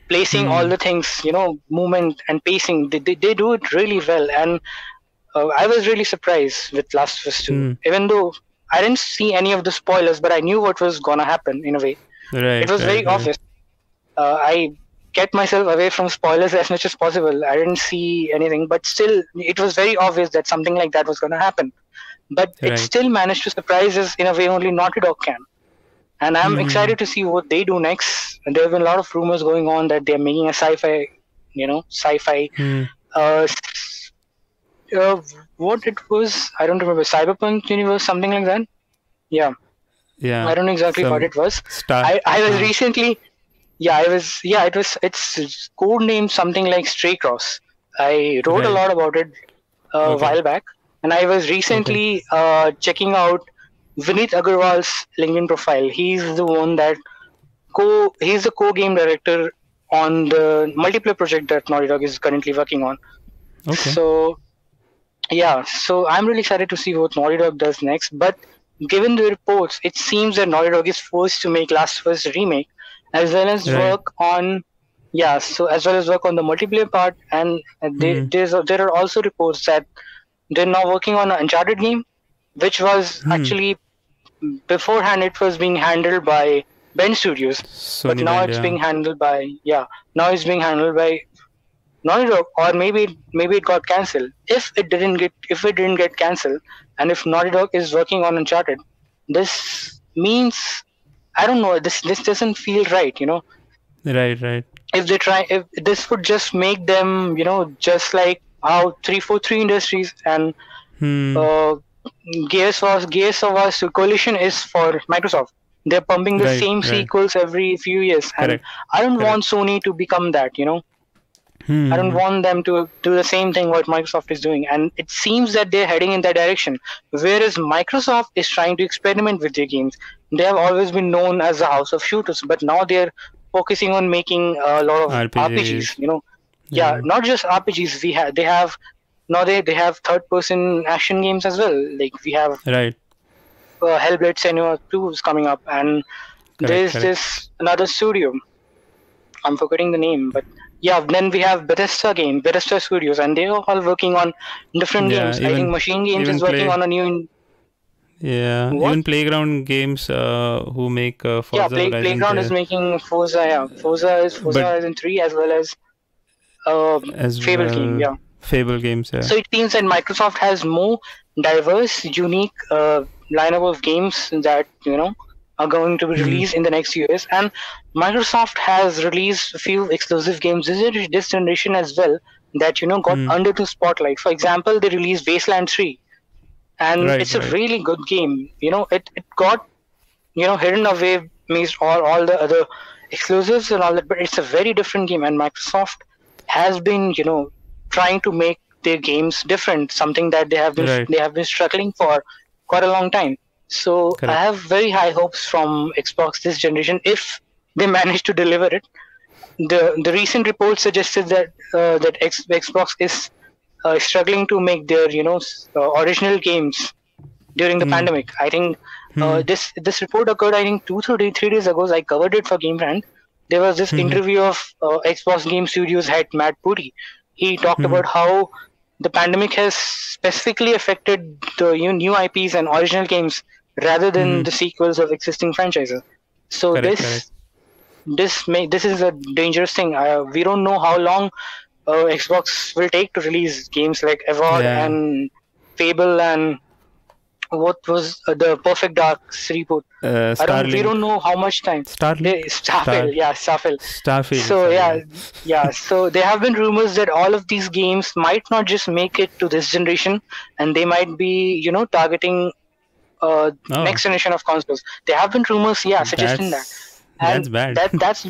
placing Hmm. all the things you know movement and pacing they, they, they do it really well and uh, I was really surprised with Last of Us 2 Hmm. even though I didn't see any of the spoilers but I knew what was gonna happen in a way Right. it was very right, right. obvious. Uh, I kept myself away from spoilers as much as possible. I didn't see anything, but still, it was very obvious that something like that was going to happen. But Right. it still managed to surprise us in a way only Naughty Dog can. And I'm Mhm. excited to see what they do next. And there have been a lot of rumors going on that they're making a sci-fi, you know, sci-fi. Hmm. Uh, uh, what it was, I don't remember. Cyberpunk universe, something like that. Yeah, Yeah. I don't know exactly Some what it was. Star. I, I was uh, recently, yeah, I was, yeah, it was, it's code name something like Stray Cross. I wrote a lot about it a Okay. while back, and I was recently uh, checking out Vineet Agarwal's LinkedIn profile. He's the one that co, he's the co-game director on the multiplayer project that Naughty Dog is currently working on. Okay. So, yeah, so I'm really excited to see what Naughty Dog does next. But given the reports, it seems that Naughty Dog is forced to make Last of Us remake, as well as Right. work on, yeah, so as well as work on the multiplayer part. And they, Mhm. there's there are also reports that they're now working on an Uncharted game, which was Hmm. actually beforehand it was being handled by Bend Studios, Sony but now Bend, it's yeah. being handled by yeah, now it's being handled by Naughty Dog, or maybe maybe it got cancelled. If it didn't get if it didn't get cancelled, and if Naughty Dog is working on Uncharted, this means I don't know. This this doesn't feel right. You know, Right, right. if they try, if this would just make them, you know, just like how three four three industries and Hmm. uh, Gears was Gears of War Coalition is for Microsoft. They're pumping the Right, same right. sequels every few years, and Correct, I don't correct. want Sony to become that. You know, Hmm. I don't want them to do the same thing what Microsoft is doing, and it seems that they're heading in that direction. Whereas Microsoft is trying to experiment with their games. They have always been known as a house of shooters, but now they're focusing on making a lot of RPGs. RPGs. You know, yeah, Yeah. not just RPGs. We have they have now they they have third person action games as well. Like we have Right. uh, Hellblade Senua 2 is coming up, and there's correct. this another studio. I'm forgetting the name, but yeah, then we have Bethesda game, Bethesda Studios, and they're all working on different Yeah, games. I think Machine Games is working play- on a new. Yeah. What? Even Playground Games, uh, who make uh, Forza yeah, Play, Playground is making Forza. Yeah, Forza is Forza But- Horizon 3 as well as uh, as Fable well, game. Yeah. Fable games. Yeah. So it seems that Microsoft has more diverse, unique uh, lineup of games that you know are going to be Mhm. released in the next few years. And Microsoft has released a few exclusive games this, this generation as well that you know got Mhm. under the spotlight. For example, they released Wasteland 3, and Right, it's a right. really good game. You know, it, it got you know hidden away amidst all all the other exclusives and all that, but it's a very different game. And Microsoft has been you know trying to make their games different, something that they have been Right. they have been struggling for quite a long time. So Correct. I have very high hopes from Xbox this generation if they (laughs) manage to deliver it. The the recent report suggested that uh, that X, Xbox is uh, struggling to make their you know uh, original games during the Hmm. pandemic. I think uh, Hmm. this this report occurred I think two three three days ago. I covered it for Game Rant. There was this Mhm. interview of uh, Xbox Game Studios head Matt Booty. He talked Mhm. about how the pandemic has specifically affected the you know, new IPs and original games rather than Mhm. the sequels of existing franchises. So Correct, this correct. this may this is a dangerous thing. Uh, we don't know how long uh, Xbox will take to release games like Evolve Yeah. and Fable and what was uh, the Perfect Dark reboot. Uh, I don't. We don't know how much time. Starlink. They, Starfield, Star- yeah, Starfield. Starfield. So yeah, yeah. (laughs) So there have been rumors that all of these games might not just make it to this generation, and they might be, you know, targeting uh, Oh. next generation of consoles. There have been rumors, yeah, suggesting that. That's, And that's bad. That that's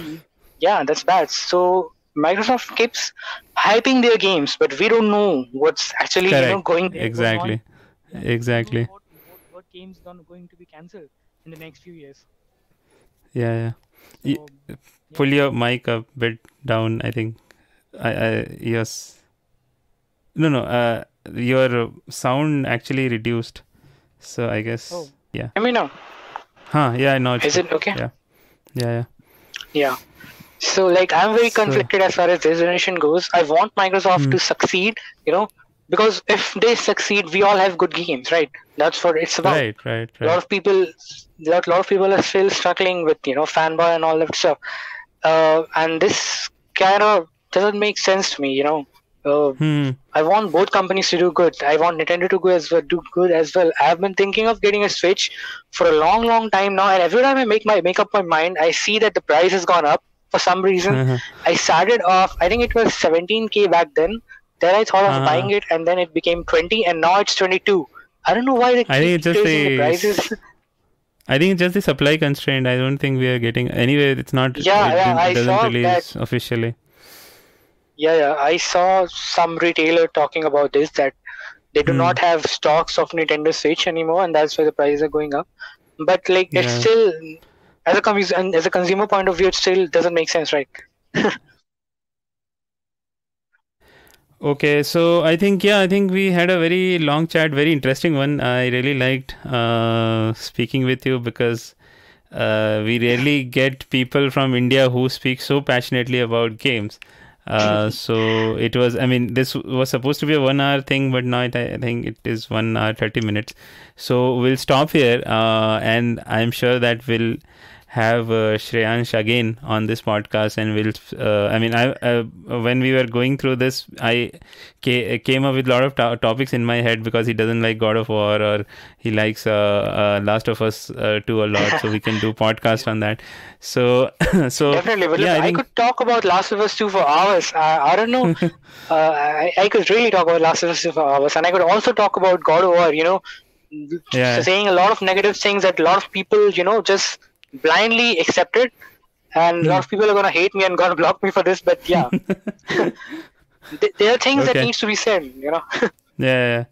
yeah, that's bad. So Microsoft keeps hyping their games, but we don't know what's actually you know going there, going on. exactly. Exactly. What, what, what games are going to be cancelled in the next few years? Yeah, yeah. Y- So, Pull your mic a bit down. I think. I, I yes. No, no. Uh, your sound actually reduced. So I guess. Oh. Yeah. let me know. Huh. Yeah. I know. Is it okay? Yeah. Yeah. Yeah. Yeah. So like I'm very So- conflicted as far as this generation goes. I want Microsoft Hmm. to succeed, you know, because if they succeed, we all have good games, right? That's what it's about. Right. Right. A lot of people, lot, lot of people are still struggling with you know fanboy and all that stuff, uh, and this kind of doesn't make sense to me. You know, uh, Hmm. I want both companies to do good. I want Nintendo to go as well, do good as well. I've been thinking of getting a Switch for a long, long time now, and every time I make my make up my mind, I see that the price has gone up for some reason. Uh-huh. I started off, I think it was 17k back then. Then I thought of Uh-huh. buying it, and then it became 20, and now it's 22. I don't know why they I think it's just the the- prices. I think it's just the supply constraint. I don't think we are getting anyway. It's not. Yeah, it yeah, I saw release officially. Yeah, yeah. I saw some retailer talking about this that they do Hmm. not have stocks of Nintendo Switch anymore, and that's why the prices are going up. But like, it's still as a com- as a consumer point of view, it still doesn't make sense, right? (laughs) Okay, so I think yeah, I think we had a very long chat, very interesting one. I really liked uh, speaking with you because uh, we rarely get people from India who speak so passionately about games. Uh, (laughs) so it was. I mean, this was supposed to be a one-hour thing, but now it, I think it is one hour thirty minutes. So we'll stop here, uh, and I'm sure that we'll have uh, Shreyansh again on this podcast, and we'll. Uh, I mean, I uh, when we were going through this, I ca- came up with a lot of to- topics in my head because he doesn't like God of War or he likes uh, uh, Last of Us uh, two a lot, so we can do podcast on that. So, (coughs) so Definitely, but yeah, look, I I, could talk about Last of Us 2 for hours. I, I don't know. (laughs) uh, I, I could really talk about Last of Us 2 for hours, and I could also talk about God of War. You know, Yeah. saying a lot of negative things that a lot of people, you know, just blindly accepted, and a lot of people are gonna hate me and gonna block me for this. But yeah, (laughs) there are things that needs to be said. You know. (laughs) yeah yeah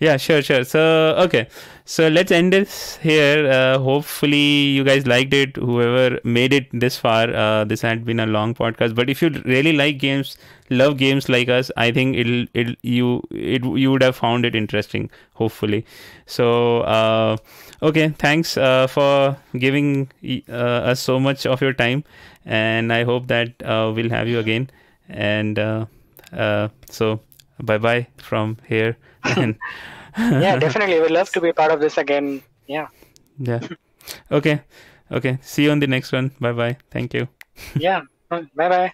yeah sure sure so okay so let's end this here uh, hopefully you guys liked it whoever made it this far uh, this had been a long podcast but if you really like games love games like us i think it'll it you it you would have found it interesting hopefully so uh, okay thanks uh, for giving uh, us so much of your time and i hope that uh, we'll have you again and uh, uh, so bye bye from here (laughs) and yeah, definitely. We'd love to be part of this again. Yeah. yeah okay okay see you on the next one bye bye thank you Yeah. Bye bye.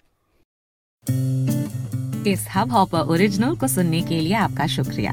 इस Hubhopper original को सुनने के लिए आपका शुक्रिया